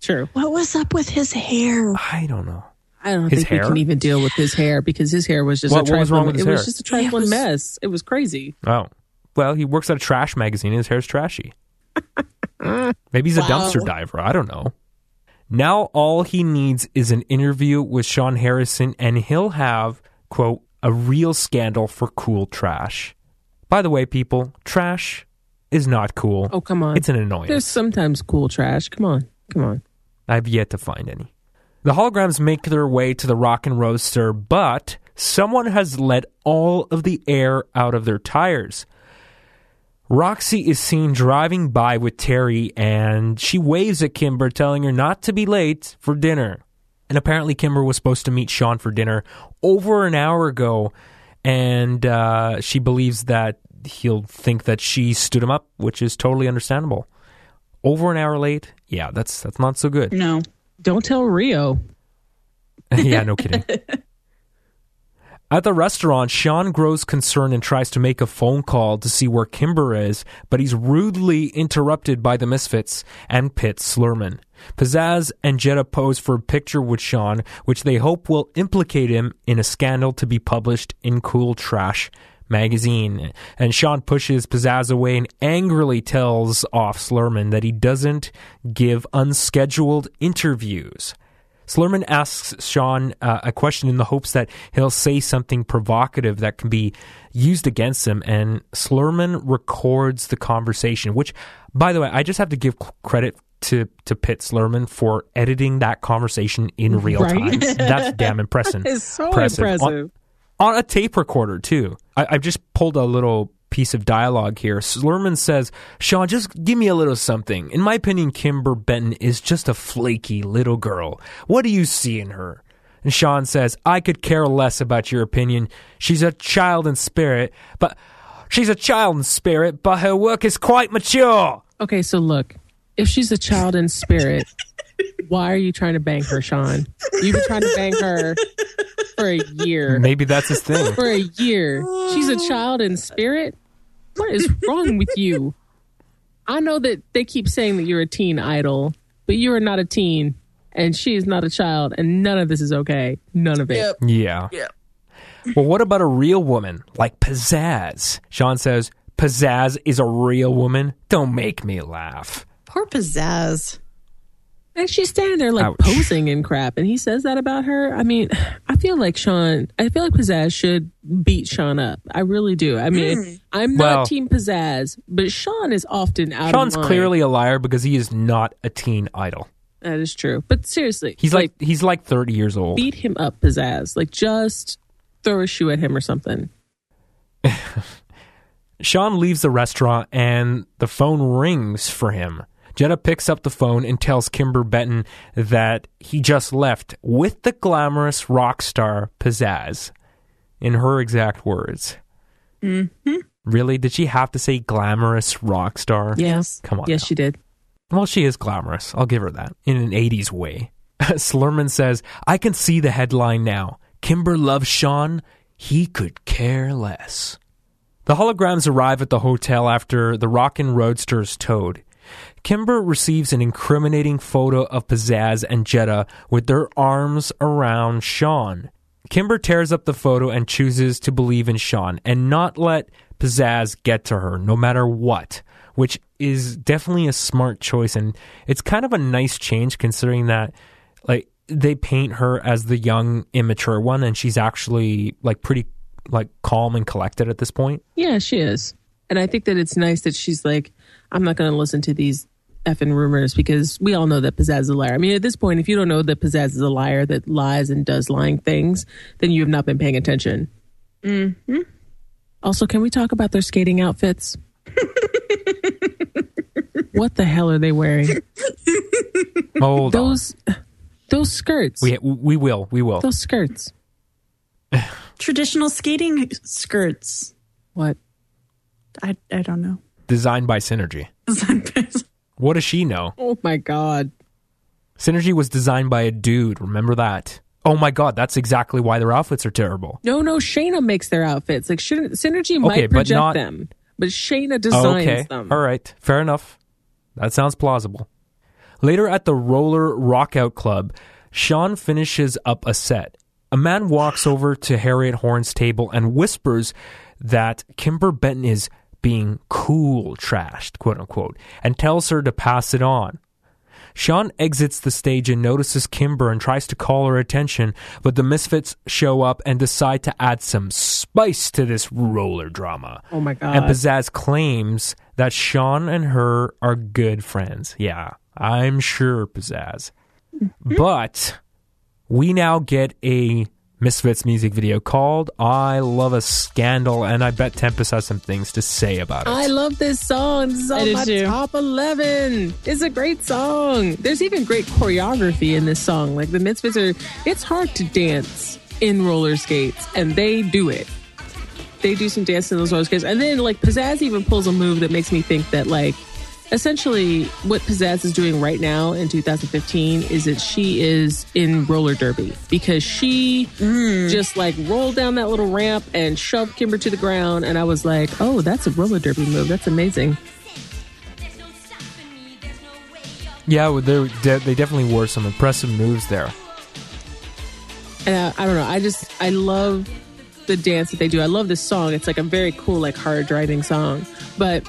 True. What was up with his hair? I don't know. I don't His think hair? we can even deal with his hair because his hair was just What- a what was wrong with his it was just a trifling was- mess. It was crazy. Oh, well, he works at a trash magazine. His hair's trashy. Maybe he's a Wow. dumpster diver. I don't know. Now all he needs is an interview with Sean Harrison, and he'll have, quote, a real scandal for cool trash. By the way, people, trash is not cool. Oh, come on. It's an annoyance. There's sometimes cool trash. Come on. Come on. I've yet to find any. The holograms make their way to the Rockin' Roadster, but someone has let all of the air out of their tires. Roxy is seen driving by with Terry, and she waves at Kimber, telling her not to be late for dinner. And apparently, Kimber was supposed to meet Sean for dinner over an hour ago, and uh, she believes that he'll think that she stood him up, which is totally understandable. Over an hour late, yeah, that's that's not so good. No. Don't tell Rio. yeah, no kidding. At the restaurant, Sean grows concerned and tries to make a phone call to see where Kimber is, but he's rudely interrupted by the Misfits and Pitt Slurman. Pizzazz and Jetta pose for a picture with Sean, which they hope will implicate him in a scandal to be published in Cool Trash magazine. And Sean pushes Pizzazz away and angrily tells off Slurman that he doesn't give unscheduled interviews. Slurman asks Sean uh, a question in the hopes that he'll say something provocative that can be used against him, and Slurman records the conversation. Which, by the way, I just have to give credit to to Pitt Slurman for editing that conversation in real Right? time. That's damn impressive. It's so Impressive. On- impressive. on a tape recorder too. I, I've just pulled a little piece of dialogue here. Slurman says, "Sean, just give me a little something. In my opinion, Kimber Benton is just a flaky little girl. What do you see in her?" And Sean says, "I could care less about your opinion. She's a child in spirit, but she's a child in spirit, but her work is quite mature." Okay, so look, if she's a child in spirit, why are you trying to bang her, Sean? You've been trying to bang her for a year. Maybe that's his thing. For a year. She's a child in spirit? What is wrong with you? I know that they keep saying that you're a teen idol, but you are not a teen, and she is not a child, and none of this is okay. None of it. Yeah. Yeah. Well, what about a real woman like Pizzazz? Sean says, Pizzazz is a real woman? Don't make me laugh. Poor Pizzazz. And she's standing there like Ouch. posing and crap, and he says that about her. I mean, I feel like Sean. I feel like Pizzazz should beat Sean up. I really do. I mean, hmm. I'm not Well- Team Pizzazz, but Sean is often out. Sean's of line. clearly a liar because he is not a teen idol. that is true. But seriously, He's like, he's like 30 years old. beat him up, Pizzazz. Like just throw a shoe at him or something. Sean leaves the restaurant and the phone rings for him. Jetta picks up the phone and tells Kimber Benton that he just left with the glamorous rock star Pizzazz. In her exact words. Mm-hmm. Really? Did she have to say glamorous rock star? Yes. Come on Yes, now. she did. Well, she is glamorous. I'll give her that. In an 80s way. Slurman says, I can see the headline now. Kimber loves Sean. He could care less. The holograms arrive at the hotel after the Rockin' Roadster is towed. Kimber receives an incriminating photo of Pizzazz and Jetta with their arms around Sean. Kimber tears up the photo and chooses to believe in Sean and not let Pizzazz get to her, no matter what, which is definitely a smart choice. And it's kind of a nice change considering that, like, they paint her as the young, immature one, and she's actually, like, pretty, like, calm and collected at this point. Yeah, she is. And I think that it's nice that she's like, I'm not going to listen to these effing rumors because we all know that Pizzazz is a liar. I mean, at this point, if you don't know that Pizzazz is a liar that lies and does lying things, then you have not been paying attention. Mm-hmm. Also, can we talk about their skating outfits? what the hell are they wearing? Hold on. Those those skirts. We, we will. We will. those skirts. Traditional skating skirts. What? I, I don't know. Designed by Synergy. What does she know? Oh my god. Synergy was designed by a dude. Remember that? Oh my god, that's exactly why their outfits are terrible. No, no, Shana makes their outfits. Like Syn- Synergy Okay, might but project not- them, but Shana Oh, designs okay. them. All right. Fair enough. That sounds plausible. Later at the Roller Rockout Club, Sean finishes up a set. A man walks over to Harriet Horn's table and whispers that Kimber Benton is being cool trashed, quote unquote, and tells her to pass it on. Sean exits the stage and notices Kimber and tries to call her attention, but the Misfits show up and decide to add some spice to this roller drama. Oh my god. And Pizzazz claims that Sean and her are good friends. Yeah, I'm sure, Pizzazz. Mm-hmm. But we now get a Misfits music video called I Love a Scandal, and I bet Tempest has some things to say about it. I love this song. This is I on do my too. top 11. It's a great song. There's even great choreography in this song. Like the Misfits are, it's hard to dance in roller skates, and they do it. They do some dancing in those roller skates. And then, like, Pizzazz even pulls a move that makes me think that, like, essentially what Pizzazz is doing right now in 2015 is that she is in roller derby because she just like rolled down that little ramp and shoved Kimber to the ground. And I was like, oh, that's a roller derby move. That's amazing. yeah, well, they de- they definitely wore some impressive moves there. And I, I don't know. I just, I love the dance that they do. I love this song. It's like a very cool, like hard driving song. But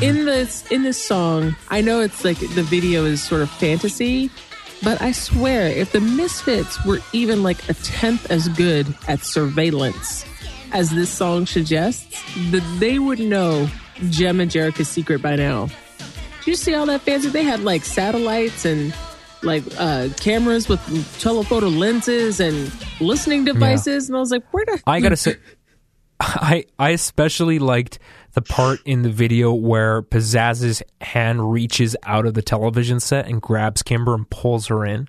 in this in this song, I know it's like the video is sort of fantasy, but I swear if the Misfits were even like a tenth as good at surveillance as this song suggests, that they would know Jem and Jerrica's secret by now. Did you see all that fancy? They had like satellites and like uh cameras with telephoto lenses and listening devices, and I was like, where the I gotta say, I I especially liked the part in the video where Pizzazz's hand reaches out of the television set and grabs Kimber and pulls her in.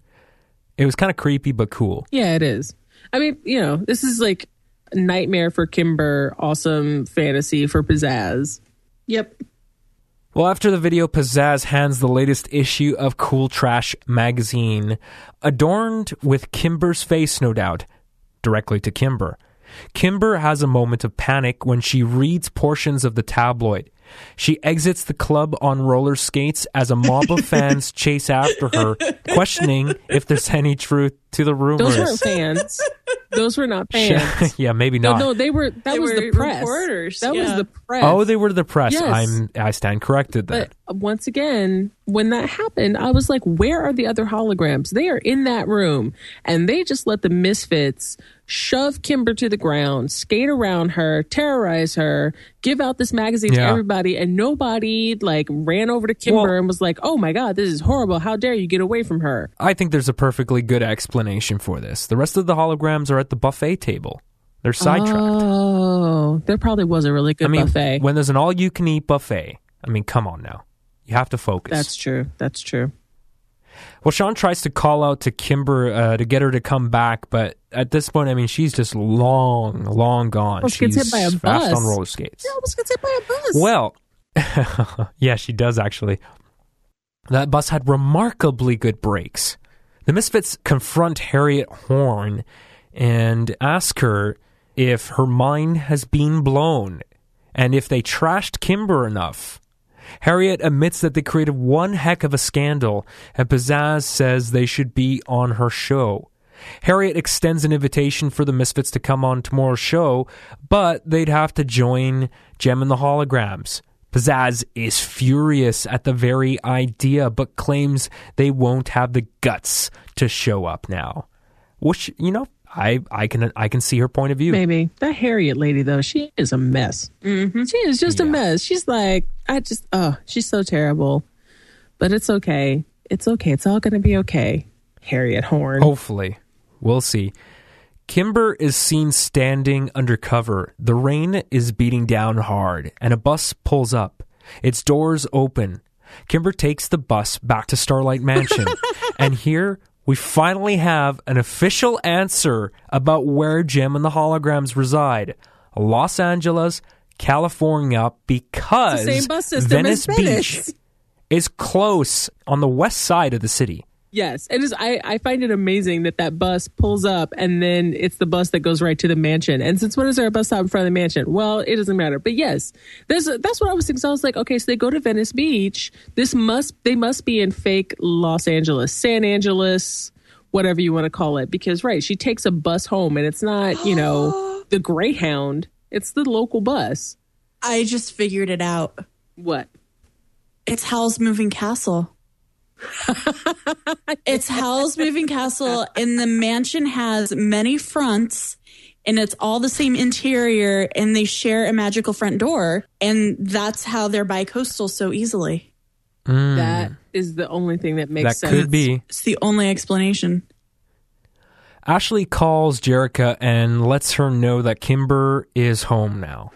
It was kind of creepy but cool. Yeah, it is. I mean, you know, this is like a nightmare for Kimber, awesome fantasy for Pizzazz. Yep. Well, after the video, Pizzazz hands the latest issue of Cool Trash magazine, adorned with Kimber's face, no doubt, directly to Kimber. Kimber has a moment of panic when she reads portions of the tabloid. She exits the club on roller skates as a mob of fans chase after her, questioning if there's any truth to the rumors. Those weren't fans. Those were not fans. yeah, maybe not. no, they were. That They was were the press. reporters, That was the press. oh, they were the press. Yes. I'm I stand corrected then. But uh, once again, when that happened, I was like, where are the other holograms? They are in that room. And they just let the misfits shove Kimber to the ground, skate around her, terrorize her, give out this magazine to everybody. And nobody like ran over to Kimber Well- and was like, oh my God, this is horrible. How dare you get away from her? I think there's a perfectly good explanation for this. The rest of the holograms are at the buffet table. They're sidetracked. Oh, there probably was a really good I mean, buffet. when there's an all-you-can-eat buffet, I mean, come on now, you have to focus. That's true. That's true. well, Sean tries to call out to Kimber uh, to get her to come back, but at this point, I mean, she's just long, long gone. Well, she she's gets hit by a fast bus. on roller skates. Was going to say by a bus. Well, yeah, she does actually. That bus had remarkably good brakes. The Misfits confront Harriet Horn and ask her if her mind has been blown and if they trashed Kimber enough. Harriet admits that they created one heck of a scandal, and Pizzazz says they should be on her show. Harriet extends an invitation for the Misfits to come on tomorrow's show, but they'd have to join Jem and the Holograms. Pizzazz is furious at the very idea, but claims they won't have the guts to show up now. Which, you know, I, I can I can see her point of view. Maybe that Harriet lady though, she is a mess. Mm-hmm. She is just a mess. She's like, I just, oh, she's so terrible. But it's okay. It's okay. It's all gonna be okay. Harriet Horn. Hopefully. We'll see. Kimber is seen standing undercover. The rain is beating down hard, and a bus pulls up. Its doors open. Kimber takes the bus back to Starlight Mansion. and here we finally have an official answer about where Jem and the holograms reside Los Angeles, California, because the same bus system Venice. Beach is close on the west side of the city. Yes, it is. I, I find it amazing that that bus pulls up and then it's the bus that goes right to the mansion. And since when is there a bus stop in front of the mansion? Well, it doesn't matter. But yes, a, that's what I was thinking. So I was like, okay, so they go to Venice Beach. This must they must be in fake Los Angeles, San Angeles, whatever you want to call it. Because right, she takes a bus home and it's not you know the Greyhound. It's the local bus. I just figured it out. What? It's Howl's Moving Castle. it's Howl's Moving Castle, and the mansion has many fronts, and it's all the same interior, and they share a magical front door, and that's how they're bi-coastal so easily. Mm. That is the only thing that makes That sense. could be. It's the only explanation. Ashley calls Jerrica and lets her know that Kimber is home now.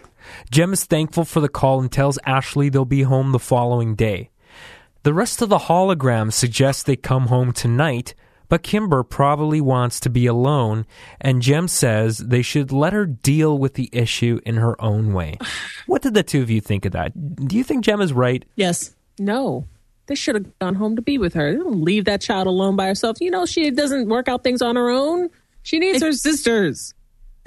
Jem is thankful for the call and tells Ashley they'll be home the following day. The rest of the holograms suggest they come home tonight, but Kimber probably wants to be alone, and Jem says they should let her deal with the issue in her own way. What did the two of you think of that? Do you think Jem is right? Yes. No. They should have gone home to be with her. They don't leave that child alone by herself. You know, she doesn't work out things on her own. She needs her sisters.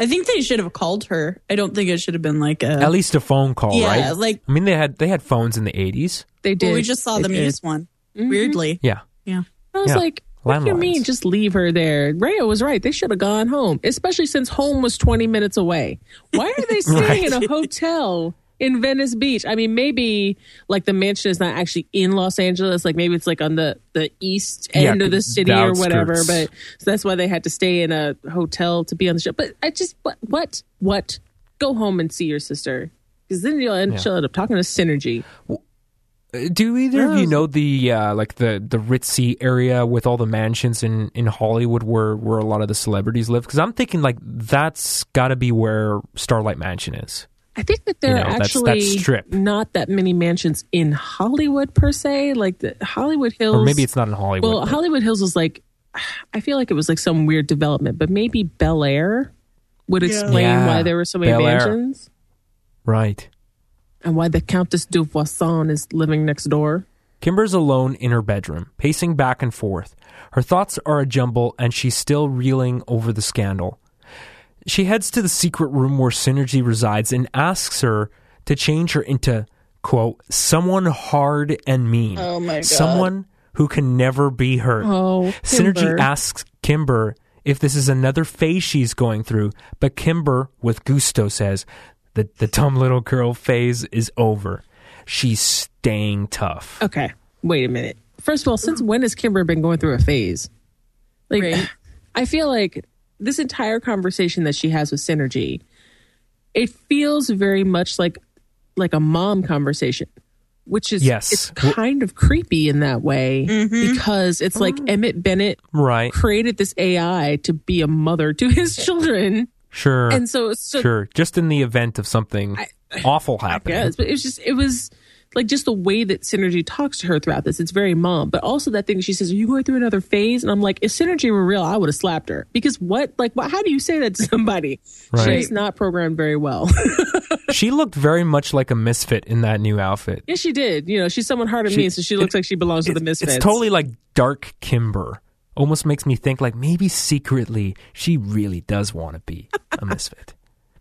I think they should have called her. I don't think it should have been like a. At least a phone call, Yeah, right? like- I mean, they had they had phones in the eighties. They did. Well, we just saw They them did. use one. Mm-hmm. Weirdly. Yeah, Yeah. I was Yeah. like, what do you mean just leave her there? Raya was right. They should have gone home, especially since home was 20 minutes away. Why are they staying in a hotel in Venice Beach? I mean, maybe like the mansion is not actually in Los Angeles. Like maybe it's like on the, the east Yeah, end of the city the or whatever. But so that's why they had to stay in a hotel to be on the show. But I just, what, what, what? Go home and see your sister. Because then you'll end, she'll end up talking to Synergy. Do either of you know the uh, like the the ritzy area with all the mansions in in Hollywood where where a lot of the celebrities live? Because I'm thinking like that's got to be where Starlight Mansion is. I think that there You know, are that's- that actually strip. not that many mansions in Hollywood per se. Like the Hollywood Hills, Or maybe it's not in Hollywood. Well, but- Hollywood Hills was like, I feel like it was like some weird development, but maybe Bel Air would explain Yeah, why there were so many Bel Air. mansions right. and why the Countess de Voisin is living next door. Kimber's alone in her bedroom, pacing back and forth. Her thoughts are a jumble, and she's still reeling over the scandal. She heads to the secret room where Synergy resides and asks her to change her into, quote, someone hard and mean. Oh my God. Someone who can never be hurt. Oh, Synergy asks Kimber if this is another phase she's going through, but Kimber, with gusto, says the, the dumb little girl phase is over. She's staying tough. Okay, wait a minute. First of all, since when has Kimber been going through a phase? Like, Right. I feel like this entire conversation that she has with Synergy, it feels very much like like a mom conversation, which is Yes. it's kind of creepy in that way mm-hmm. because it's like oh. Emmett Benton Right. created this AI to be a mother to his children, Sure. and so it's so sure. Just in the event of something awful happening. Yes, but it was just it was like just the way that Synergy talks to her throughout this. It's very mom, but also that thing she says, "Are you going through another phase?" And I'm like, if Synergy were real, I would have slapped her because what? Like, what, how do you say that to somebody? Right. She's not programmed very well. she looked very much like a misfit in that new outfit. Yeah, she did. You know, she's someone hard to me, so she looks like she belongs to the Misfits. It's totally like dark Kimber. Almost makes me think like maybe secretly she really does want to be a misfit.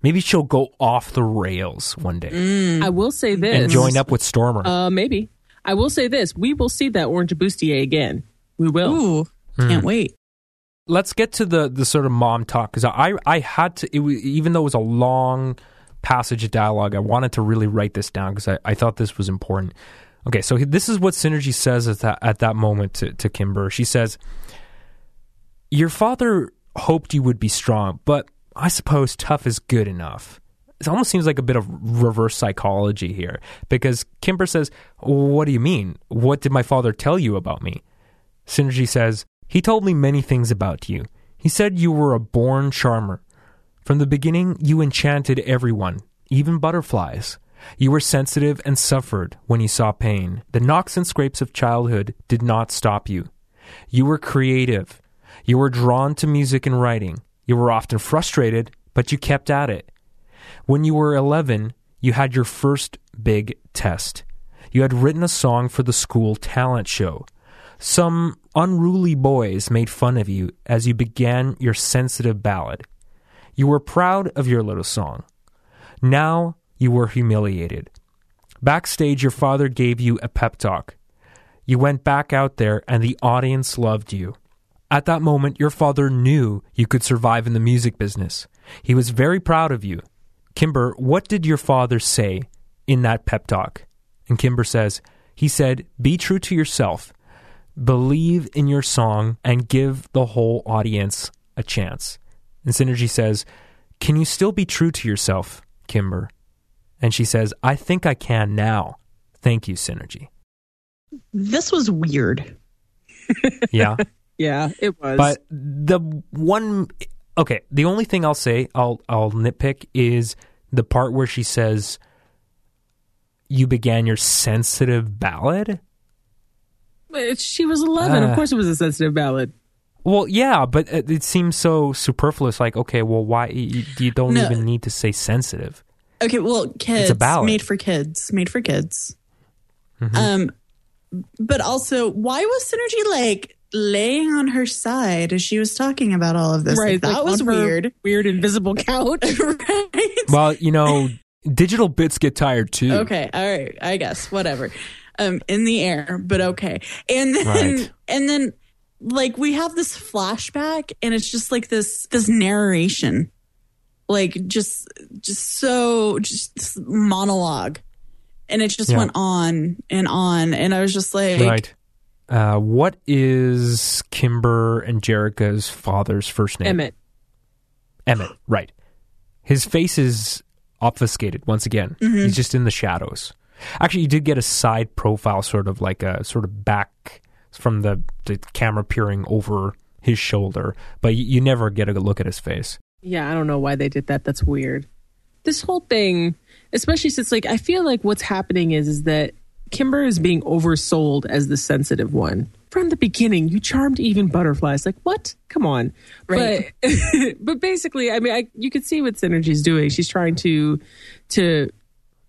Maybe she'll go off the rails one day I will say this. and join up with Stormer. Uh, maybe. I will say this. We will see that Orange Bustier again. We will. Ooh, Hmm. can't wait. Let's get to the the sort of mom talk because I I had to it, wa- even though it was a long passage of dialogue, I wanted to really write this down because I, I thought this was important. Okay, so this is what Synergy says at that at that moment to, to Kimber. She says, "Your father hoped you would be strong, but I suppose tough is good enough." It almost seems like a bit of reverse psychology here because Kimber says, "What do you mean? What did my father tell you about me?" Synergy says, He told me many things about you. He said you were a born charmer. From the beginning, you enchanted everyone, even butterflies. You were sensitive and suffered when you saw pain. The knocks and scrapes of childhood did not stop you. You were creative. You were drawn to music and writing. You were often frustrated, but you kept at it. When you were 11, you had your first big test. You had written a song for the school talent show. Some unruly boys made fun of you as you began your sensitive ballad. You were proud of your little song. Now you were humiliated. Backstage, your father gave you a pep talk. You went back out there, and the audience loved you. At that moment, your father knew you could survive in the music business. He was very proud of you. Kimber, what did your father say in that pep talk? And Kimber says, he said, be true to yourself, believe in your song, and give the whole audience a chance. And Synergy says, can you still be true to yourself, Kimber? And she says, I think I can now. Thank you, Synergy. This was weird. Yeah. Yeah, it was. But the one, okay, the only thing I'll say, I'll I'll nitpick is the part where she says, "You began your sensitive ballad." But she was 11. Ah. of course, it was a sensitive ballad. Well, yeah, but it, it seems so superfluous. Like, okay, well, why you, you don't No. even need to say sensitive? Okay, well, kids it's a ballad. made for kids, made for kids. Mm-hmm. Um, but also, why was Synergy like laying on her side as she was talking about all of this? Like, right. that like, was weird. Weird invisible couch. right? Well, you know, digital bits get tired too. Okay, all right, I guess whatever. Um, in the air, but okay. And then, Right. and then, like we have this flashback, and it's just like this this narration, like just just so just this monologue, and it just Yeah. went on and on, and I was just like, Right. Uh, what is Kimber and Jerrica's father's first name? Emmett. Emmett, right. His face is obfuscated once again. He's just in the shadows. Actually, you did get a side profile, sort of like a sort of back from the, the camera peering over his shoulder, but you, you never get a look at his face. Yeah, I don't know why they did that. That's weird. This whole thing, especially since like I feel like what's happening is is that Kimber is being oversold as the sensitive one. From the beginning, you charmed even butterflies. Like what? Come on. Right. But but basically, I mean, I, you can see what Synergy's doing. She's trying to to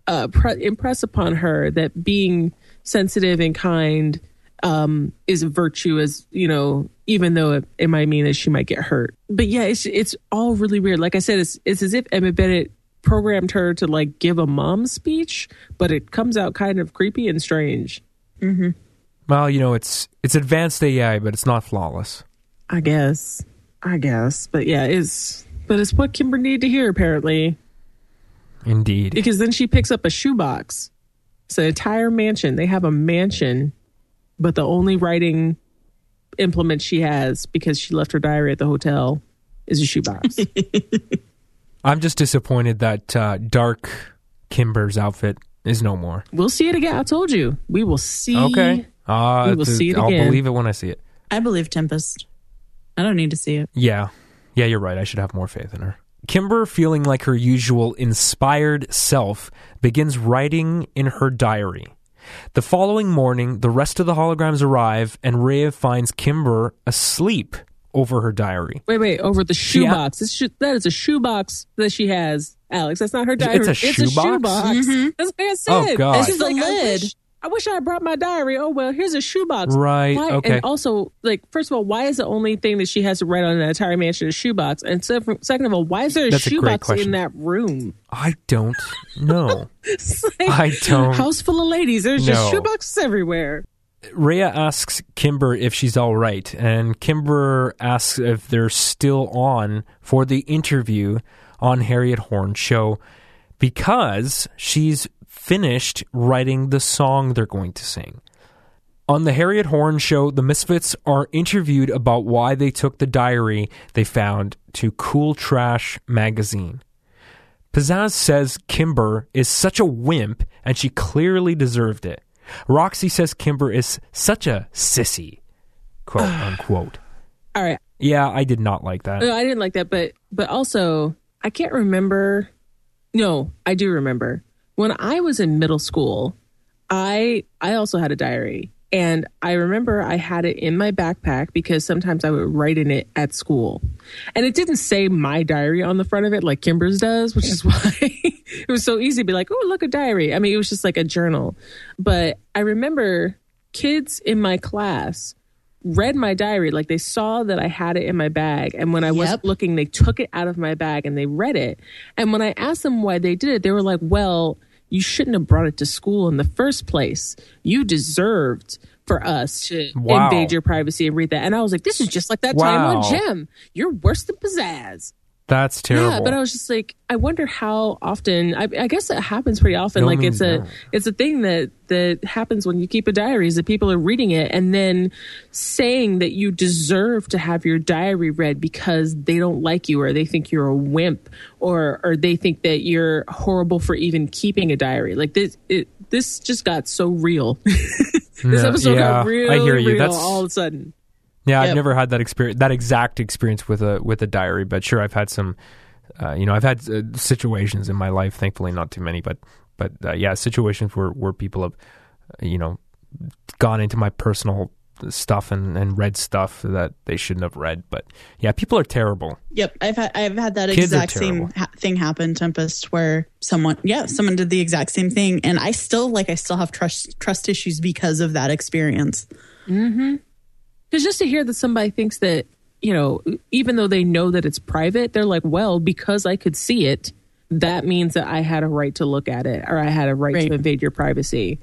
uh, pre- impress upon her that being sensitive and kind um, is a virtue, as you know, even though it, it might mean that she might get hurt. But yeah, it's it's all really weird. Like I said, it's it's as if Emmett Benton programmed her to like give a mom speech, but it comes out kind of creepy and strange. Mm-hmm. Well, you know, it's it's advanced AI, but it's not flawless. I guess, I guess, but yeah, it's but it's what Kimber needed to hear apparently. Indeed. because then she picks up a shoebox. It's an entire mansion. They have a mansion, but the only writing implement she has because she left her diary at the hotel is a shoebox. I'm just disappointed that uh, Dark Kimber's outfit is no more. we'll see it again. I told you. We will see. Okay. Uh, We will see it I'll again. believe it when I see it. I believe Tempest. I don't need to see it. Yeah. Yeah, you're right. I should have more faith in her. Kimber, feeling like her usual inspired self, begins writing in her diary. The following morning, the rest of the holograms arrive, and Raya finds Kimber asleep over her diary. Wait, wait. Over the She ha- shoebox. This sho- that is a shoebox that she has, Alex. That's not her diary. It's a shoebox? Mm-hmm. That's what I said. Oh, God. And she's It's the like, I lid. wish, I wish I had brought my diary. Oh well, here's a shoebox. Right, Why, okay. And also, like, first of all, why is the only thing that she has to write on the entire mansion a shoebox? And se- second of all, why is there a That's shoebox question. in that room? I don't know. Like, I don't House full of ladies. There's know. just shoeboxes everywhere. Raya asks Kimber if she's all right, and Kimber asks if they're still on for the interview on Harriet Horn's show because she's finished writing the song they're going to sing. On the Harriet Horn show, the Misfits are interviewed about why they took the diary they found to Cool Trash magazine. Pizzazz says Kimber is such a wimp and she clearly deserved it. Roxy says Kimber is such a sissy, quote unquote. All right. Yeah, I did not like that. No, I didn't like that, but but also I can't remember. No, I do remember when I was in middle school. I I also had a diary, and I remember I had it in my backpack because sometimes I would write in it at school, and it didn't say my diary on the front of it like Kimber's does, which is why it was so easy to be like, oh, look a diary. I mean, it was just like a journal, but I remember kids in my class read my diary like they saw that i had it in my bag and when i wasn't looking they took it out of my bag and they read it. And when i asked them why they did it they were like well you shouldn't have brought it to school in the first place. You deserved for us to Wow. invade your privacy and read that. And i was like this is just like that time on Wow. Jem you're worse than pizzazz That's terrible. Yeah, but I was just like, I wonder how often. I, I guess it happens pretty often. No like it's a it's a thing that that happens when you keep a diary. Is that people are reading it and then saying that you deserve to have your diary read because they don't like you or they think you're a wimp or or they think that you're horrible for even keeping a diary. Like this, it this just got so real. this episode yeah, got real. I hear you. real That's- all of a sudden. Yeah, I've Yep. never had that experience, that exact experience with a with a diary. But sure, I've had some. Uh, you know, I've had uh, situations in my life. Thankfully, not too many, but but uh, yeah, situations where where people have, uh, you know, gone into my personal stuff and and read stuff that they shouldn't have read. But yeah, people are terrible. Yep, I've had I've had that Kids exact same ha- thing happen. Tempest, where someone, yeah, someone did the exact same thing, and I still like I still have trust trust issues because of that experience. Because just to hear that somebody thinks that, you know, even though they know that it's private, they're like, well, because I could see it, that means that I had a right to look at it or I had a right, Right. to invade your privacy.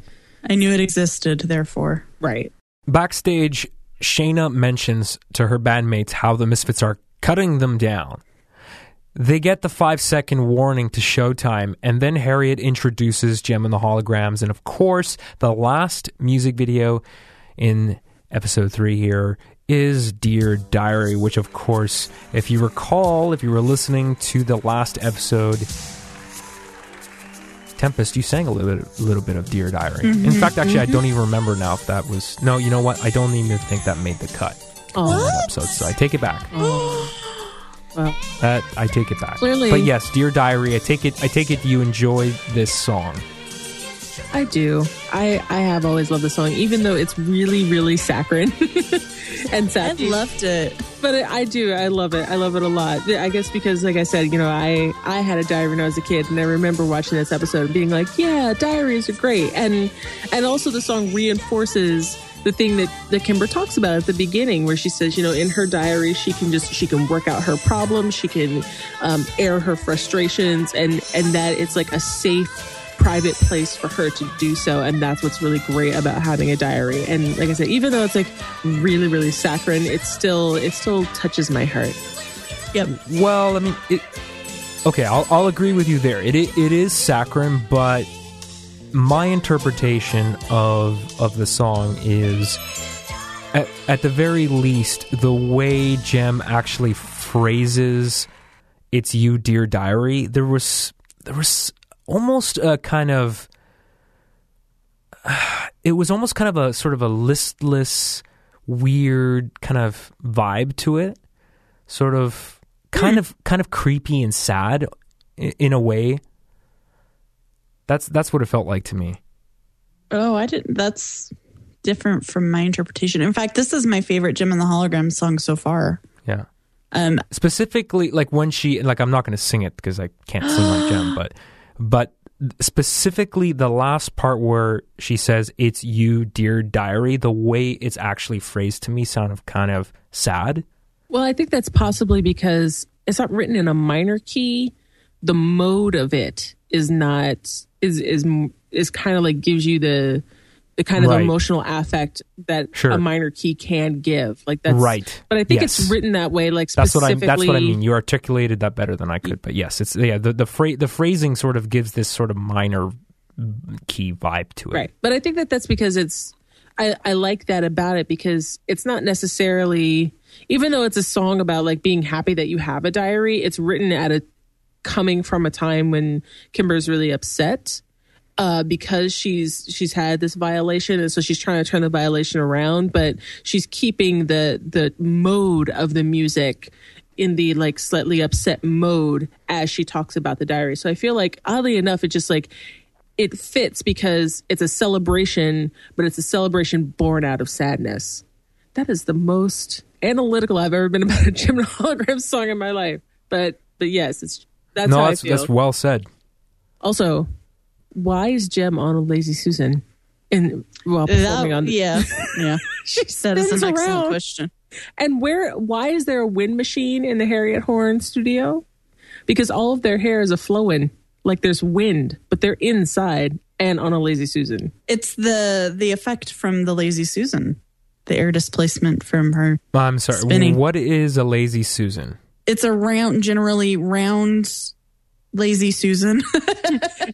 I knew it existed, therefore. Right. Backstage, Shana mentions to her bandmates how the Misfits are cutting them down. They get the five second warning to Showtime, and then Harriet introduces Jem and the Holograms. And of course, the last music video in episode three here is Dear Diary, which, of course, if you recall, if you were listening to the last episode, Tempest, you sang a little bit, a little bit of Dear Diary. In mm-hmm. fact, actually, I mm-hmm. don't even remember now if that was. No, you know what? I don't even think that made the cut Oh, that episode, so I take it back. Oh. well, That I take it back. Clearly- but yes, Dear Diary. I take it. I take it. You enjoy this song. I do. I, I have always loved the song, even though it's really, really saccharine and sad. I sappy. loved it. but I I do. I love it. I love it a lot. I guess because, like I said, you know, I I had a diary when I was a kid, and I remember watching this episode and being like, "Yeah, diaries are great," and and also the song reinforces the thing that that Kimber talks about at the beginning, where she says, you know, in her diary, she can just she can work out her problems, she can um, air her frustrations, and and that it's like a safe private place for her to do so and that's what's really great about having a diary and like i said even though it's like really really saccharine it still it still touches my heart Yep. Well, I mean, it, okay, I'll, I'll agree with you there. It, it it is saccharine, but my interpretation of of the song is, at, at the very least, the way Jem actually phrases "It's you, dear diary." There was there was almost a kind of it was almost kind of a sort of a listless, weird kind of vibe to it. Sort of, kind of, kind of creepy and sad i- in a way. That's that's what it felt like to me. Oh, I didn't. That's different from my interpretation. In fact, this is my favorite Jem and the Hologram song so far. Yeah. Um, Specifically, like when she like, I'm not going to sing it because I can't sing like Jem but but specifically the last part where she says "It's you, dear diary," the way it's actually phrased to me sounded kind of sad. well i think that's possibly because it's not written in a minor key the mode of it is not is is is kind of like gives you the the kind of Right. emotional affect that Sure. a minor key can give like that's Right. but i think Yes. it's written that way like That's what I. specifically That's what I mean. You articulated that better than I could. But yes, it's yeah. The the, phra- the phrasing sort of gives this sort of minor key vibe to it. Right. But I think that that's because it's, I, I like that about it because it's not necessarily, even though it's a song about like being happy that you have a diary, it's written at a, coming from a time when Kimber's really upset. Uh, because she's she's had this violation and so she's trying to turn the violation around but she's keeping the the mode of the music in the like slightly upset mode as she talks about the diary so i feel like oddly enough it just like it fits because it's a celebration, but it's a celebration born out of sadness. That is the most analytical I've ever been about a Jem Hologram song in my life. But but yes, it's that's No, how that's I feel. that's well said. also, why is Jem on a lazy Susan? And while performing that, on the yeah, yeah. she That is spins an excellent question. And where? Why is there a wind machine in the Harriet Horn studio? Because all of their hair is a flowing, like there's wind, but they're inside and on a lazy Susan. It's the the effect from the Lazy Susan, the air displacement from her. I'm sorry. Spinning. What is a lazy Susan? it's a round, generally round, lazy Susan.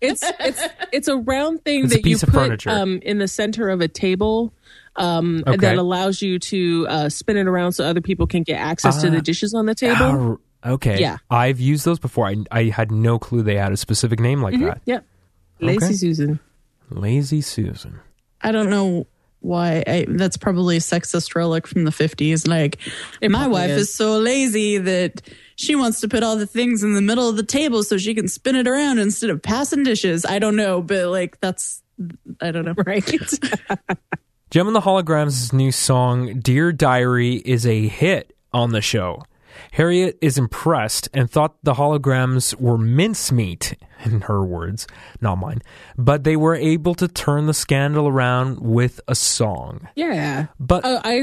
it's it's it's a round thing It's that you put um, in the center of a table um, Okay. that allows you to uh, spin it around so other people can get access to Ah. the dishes on the table. Ah, okay. Yeah. I've used those before. I, I had no clue they had a specific name like that. Yep. Lazy Okay. Susan. Lazy Susan. I don't know why. I, that's probably a sexist relic from the 50s. Like, It my wife is. is. so lazy that she wants to put all the things in the middle of the table so she can spin it around instead of passing dishes. I don't know, but like, that's, I don't know. Right. Jem and the Holograms' new song, Dear Diary, is a hit on the show. Harriet is impressed and thought the holograms were mincemeat, in her words, not mine, but they were able to turn the scandal around with a song. yeah. But Oh, I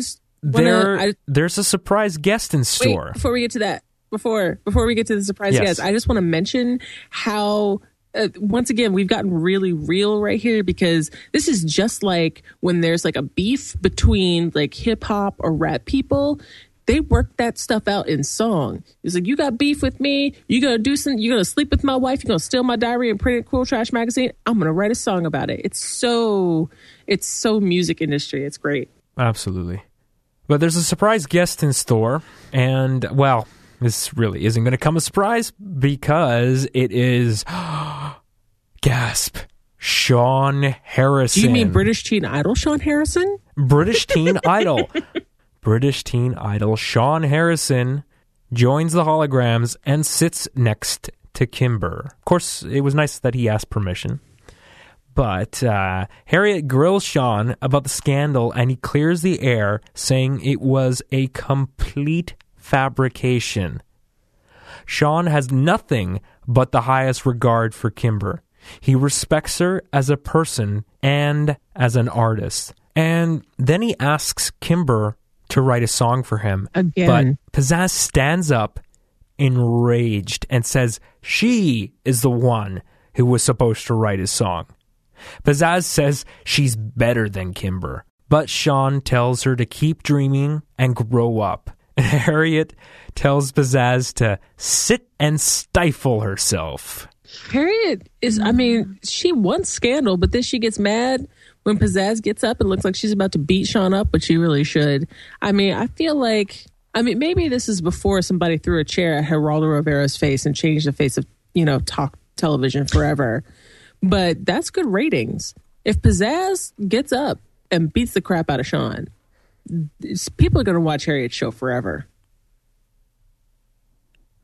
wanna- there, I- there's a surprise guest in Wait, store. before we get to that, before before we get to the surprise Yes. guest, I just want to mention how. Uh, once again, we've gotten really real right here because this is just like when there's like a beef between like hip hop or rap people. They work that stuff out in song. It's like you got beef with me. You gonna do some. You gonna sleep with my wife. You gonna steal my diary and print it in Cool Trash magazine. I'm gonna write a song about it. It's so. It's so music industry. It's great. Absolutely. But there's a surprise guest in store, and well, this really isn't going to come a surprise because it is gasp Sean Harrison. Do you mean British Teen Idol Sean Harrison? British Teen Idol? British Teen Idol Sean Harrison joins the holograms and sits next to Kimber. Of course, it was nice that he asked permission. But uh, Harriet grills Sean about the scandal and he clears the air, saying it was a complete fabrication. Sean has nothing but the highest regard for Kimber. He respects her as a person and as an artist. And then he asks Kimber to write a song for him. Again. But Pizzazz stands up enraged and says she is the one who was supposed to write his song. Pizzazz says she's better than Kimber, but Sean tells her to keep dreaming and grow up. Harriet tells Pizzazz to sit and stifle herself. Harriet is, I mean, she wants scandal, but then she gets mad when Pizzazz gets up and looks like she's about to beat Sean up, but she really should. I mean, I feel like, I mean, maybe this is before somebody threw a chair at Geraldo Rivera's face and changed the face of, you know, talk television forever. But that's good ratings. If Pizzazz gets up and beats the crap out of Sean, people are going to watch Harriet's show forever.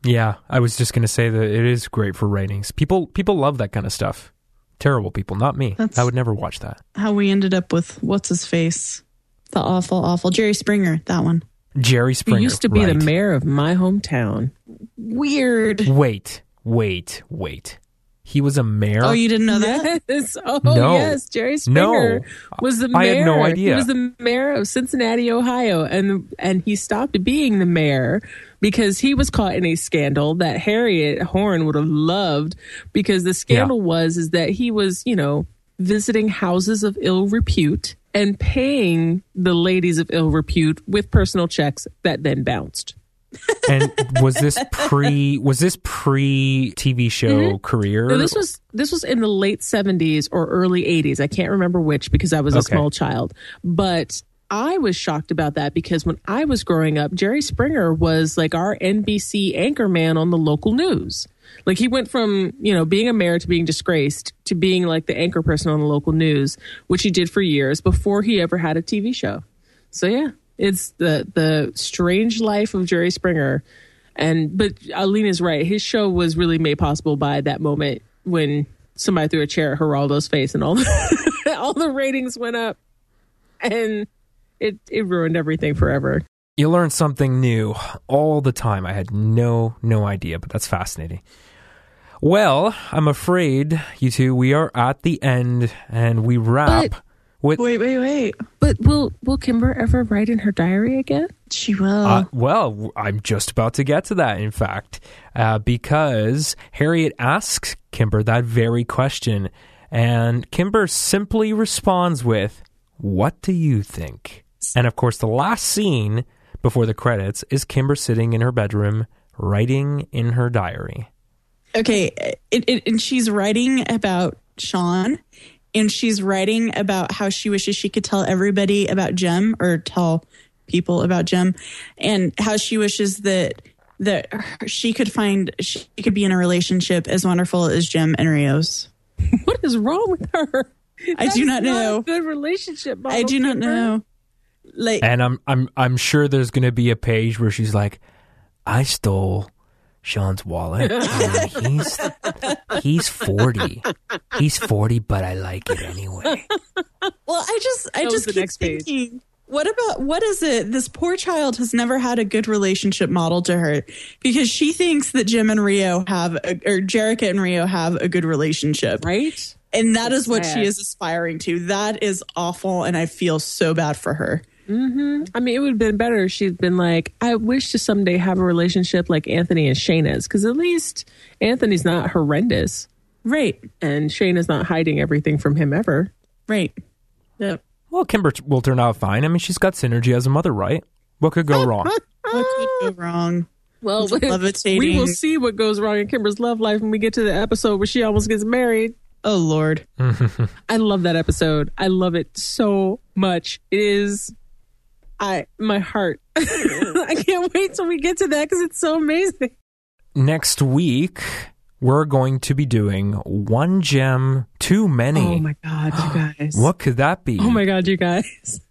Yeah, I was just going to say that it is great for ratings. People people love that kind of stuff. Terrible people, not me. That's- I would never watch that. How we ended up with what's his face? The awful, awful Jerry Springer, that one. Jerry He Springer used to be right. the mayor of my hometown. Weird. Wait, wait, wait. He was a mayor. Oh, you didn't know that? Yes. Oh, No. yes. Jerry Springer No. was the mayor. I mayor. had no idea. He was the mayor of Cincinnati, Ohio, and and he stopped being the mayor because he was caught in a scandal that Harriet Horn would have loved. Because the scandal was is that he was, you know, visiting houses of ill repute and paying the ladies of ill repute with personal checks that then bounced. and was this pre was this pre TV show career? Mm-hmm. No, this was this was in the late seventies or early eighties. I can't remember which because I was a Okay. small child. But I was shocked about that because when I was growing up, Jerry Springer was like our NBC anchor man on the local news. Like he went from, you know, being a mayor to being disgraced to being like the anchor person on the local news, which he did for years before he ever had a TV show. So yeah, it's the the strange life of Jerry Springer. And but Aleen's right. His show was really made possible by that moment when somebody threw a chair at Geraldo's face and all the, all the ratings went up. And it it ruined everything forever. you learn something new all the time. I had no no idea, but that's fascinating. Well, I'm afraid you two we are at the end and we wrap But- with Wait, wait, wait. But will will Kimber ever write in her diary again? She will. Uh, well, I'm just about to get to that, in fact, uh, because Harriet asks Kimber that very question, and Kimber simply responds with, What do you think? And of course, the last scene before the credits is Kimber sitting in her bedroom writing in her diary. Okay, it, it, and she's writing about Sean, and she's writing about how she wishes she could tell everybody about Jem or tell people about Jem, and how she wishes that that she could find she could be in a relationship as wonderful as Jem and Rio's. What is wrong with her? I That do is not know. a good relationship. I do not Kimber. know. Like And I'm I'm I'm sure there's gonna be a page where she's like, I stole Sean's wallet. and he's he's forty. He's forty, but I like it anyway. Well, I just I That was just keep next page. thinking, what about what is it? This poor child has never had a good relationship model to her because she thinks that Jem and Rio have a, or Jerrica and Rio have a good relationship, Right? and that is what sad. she is aspiring to. That is awful, and I feel so bad for her. Mm-hmm. I mean, it would have been better if she'd been like, I wish to someday have a relationship like Anthony and Shana's, because at least Anthony's not horrendous Right, and Shana's not hiding everything from him ever. right. Yep. Well, Kimber will turn out fine. I mean, she's got synergy as a mother, right? What could go wrong? What could go wrong? Well, we will see what goes wrong in Kimber's love life when we get to the episode where she almost gets married. Oh Lord. I love that episode. I love it so much. It is, I my heart. I can't wait till we get to that because it's so amazing. Next week, we're going to be doing one Jem too many. Oh my god, you guys! What could that be? Oh my god, you guys.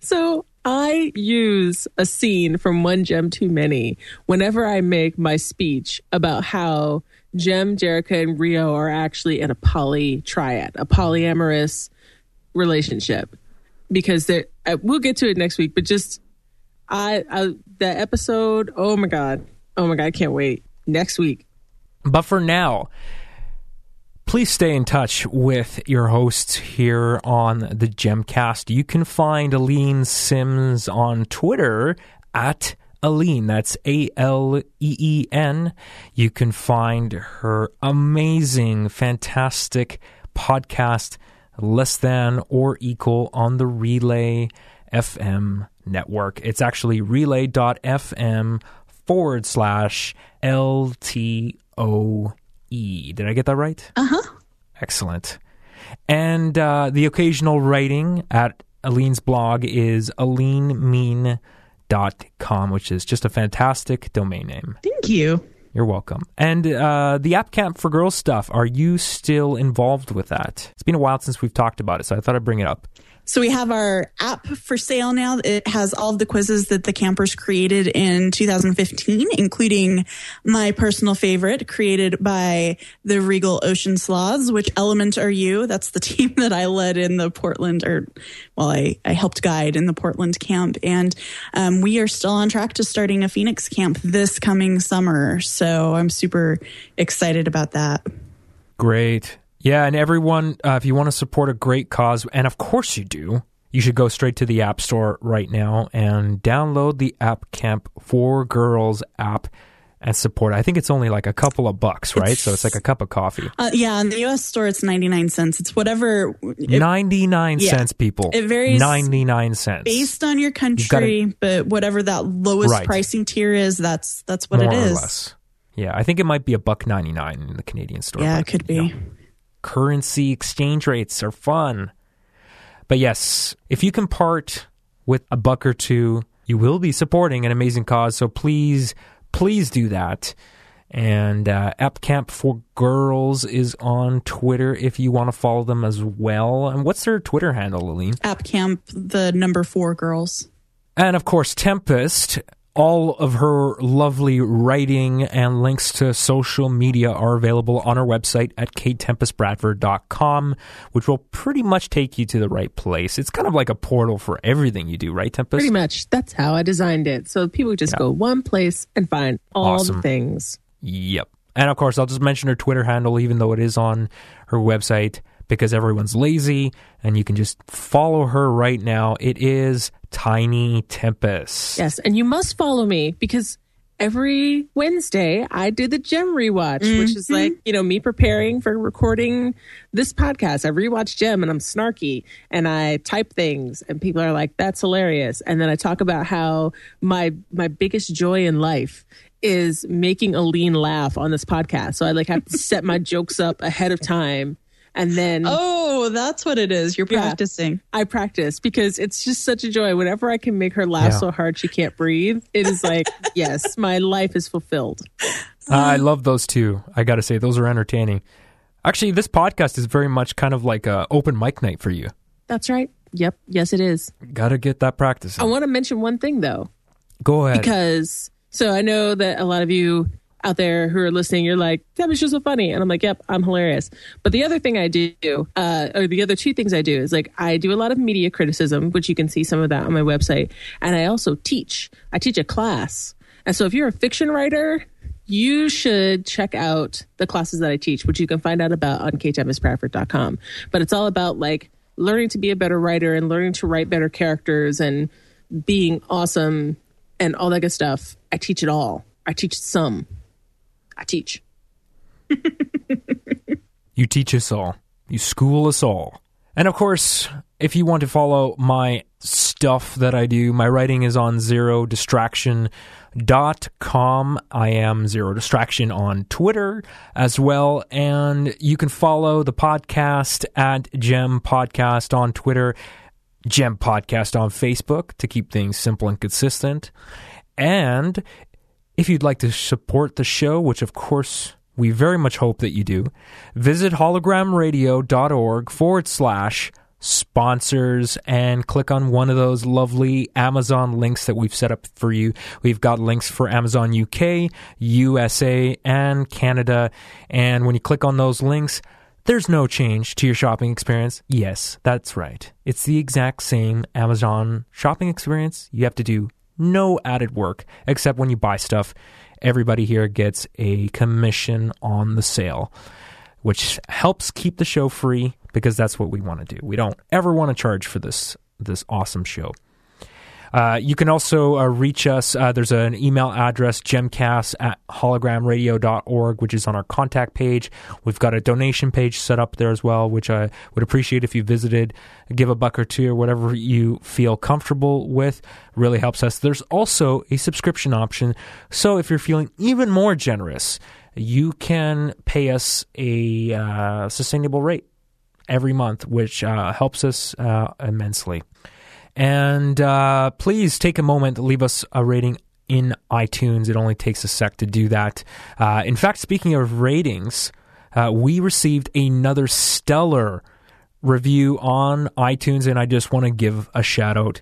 So I use a scene from One Jem Too Many whenever I make my speech about how Jem, Jerrica, and Rio are actually in a poly triad, a polyamorous relationship. Because they're, uh, we'll get to it next week, but just I, I that episode. Oh my god, oh my god, I can't wait next week. But for now, please stay in touch with your hosts here on the Jemcast. You can find Aleen Simms on Twitter at Aleen. That's A L E E N. You can find her amazing, fantastic podcast, Less Than or Equal, on the Relay FM network. It's actually relay.fm forward slash LTOE. Did I get that right? Uh huh. Excellent. And uh, the occasional writing at Aleen's blog is alinemean.com, which is just a fantastic domain name. Thank you. You're welcome. And uh, the App Camp for Girls stuff, are you still involved with that? It's been a while since we've talked about it, so I thought I'd bring it up. So we have our app for sale now. It has all of the quizzes that the campers created in 2015, including my personal favorite created by the Regal Ocean Sloths, which element are you? That's the team that I led in the Portland or well, I, I helped guide in the Portland camp. And um, we are still on track to starting a Phoenix camp this coming summer. So I'm super excited about that. Great. Yeah, and everyone, uh, if you want to support a great cause, and of course you do, you should go straight to the App Store right now and download the App Camp for Girls app and support. I think it's only like a couple of bucks, right? so it's like a cup of coffee. Uh, yeah, in the US store, it's 99 cents. It's whatever. It 99 yeah. cents, people. It varies 99 cents. based on your country, but whatever that lowest Right. pricing tier is, that's that's what more it or less. Yeah, I think it might be a buck 99 in the Canadian store. Yeah, but, it could you be. know, currency exchange rates are fun. But yes, if you can part with a buck or two, you will be supporting an amazing cause. So please, please do that. And uh, App Camp for Girls is on Twitter if you want to follow them as well. And what's their Twitter handle, Aleen? App Camp, the number four girls. And of course, Tempest. All of her lovely writing and links to social media are available on our website at ktempestbradford.com, which will pretty much take you to the right place. It's kind of like a portal for everything you do, right, Tempest? Pretty much. That's how I designed it. So people just go one place and find all Awesome. the things. Yep. And of course, I'll just mention her Twitter handle, even though it is on her website, because everyone's lazy and you can just follow her right now. It is Tiny Tempest. Yes. And you must follow me because every Wednesday I do the Jem rewatch, which is mm-hmm. like, you know, me preparing for recording this podcast. I rewatch Jem and I'm snarky and I type things and people are like, that's hilarious. And then I talk about how my my biggest joy in life is making Aleen laugh on this podcast. So I like have to set my jokes up ahead of time and then Oh, that's what it is. You're Yeah. practicing. I practice because it's just such a joy. Whenever I can make her laugh Yeah. so hard she can't breathe, it is like, yes, my life is fulfilled. I love those two. I got to say, those are entertaining. Actually, this podcast is very much kind of like a open mic night for you. That's right. Yep. Yes, it is. Got to get that practice. I want to mention one thing though. Go ahead. because so I know that a lot of you out there who are listening, you're like, that was just so funny. And I'm like, yep, I'm hilarious. But the other thing I do, uh, or the other two things I do is like, I do a lot of media criticism, which you can see some of that on my website. And I also teach. I teach a class. And so if you're a fiction writer, you should check out the classes that I teach, which you can find out about on ktempestbradford.com. But it's all about like learning to be a better writer and learning to write better characters and being awesome and all that good stuff. I teach it all. I teach some. I teach. You teach us all. You school us all. And of course, if you want to follow my stuff that I do, my writing is on zero distraction.com. I am zero distraction on Twitter as well. And you can follow the podcast at Jem Podcast on Twitter, Jem Podcast on Facebook to keep things simple and consistent. And if you'd like to support the show, which of course we very much hope that you do, visit hologramradio.org forward slash sponsors and click on one of those lovely Amazon links that we've set up for you. We've got links for Amazon UK, USA, and Canada. And when you click on those links, there's no change to your shopping experience. Yes, that's right. It's the exact same Amazon shopping experience. You have to do no added work except when you buy stuff. Everybody here gets a commission on the sale, which helps keep the show free because that's what we want to do. We don't ever want to charge for this this awesome show. Uh, you can also uh, reach us. Uh, there's an email address, jemcast at hologramradio.org, which is on our contact page. We've got a donation page set up there as well, which I would appreciate if you visited. Give a buck or two or whatever you feel comfortable with. Really helps us. There's also a subscription option. So if you're feeling even more generous, you can pay us a uh, sustainable rate every month, which uh, helps us uh, immensely. And uh, please take a moment to leave us a rating in iTunes. It only takes a sec to do that. Uh, in fact, speaking of ratings, uh, we received another stellar review on iTunes, and I just want to give a shout out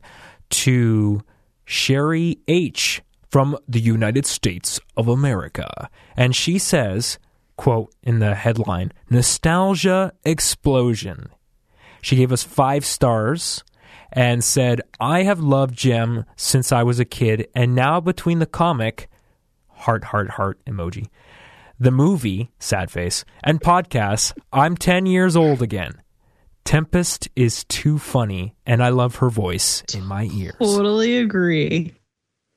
to Sherry H from the United States of America. And she says, quote in the headline, nostalgia explosion. She gave us five stars and said, I have loved Jem since I was a kid, and now between the comic, heart, heart, heart emoji, the movie, sad face, and podcasts, I'm 10 years old again. Tempest is too funny, and I love her voice in my ears. Totally agree.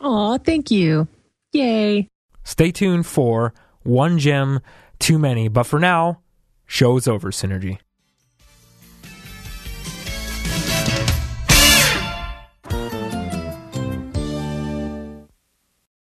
Aw, thank you. Yay. Stay tuned for One Jem Too Many, but for now, show's over, Synergy.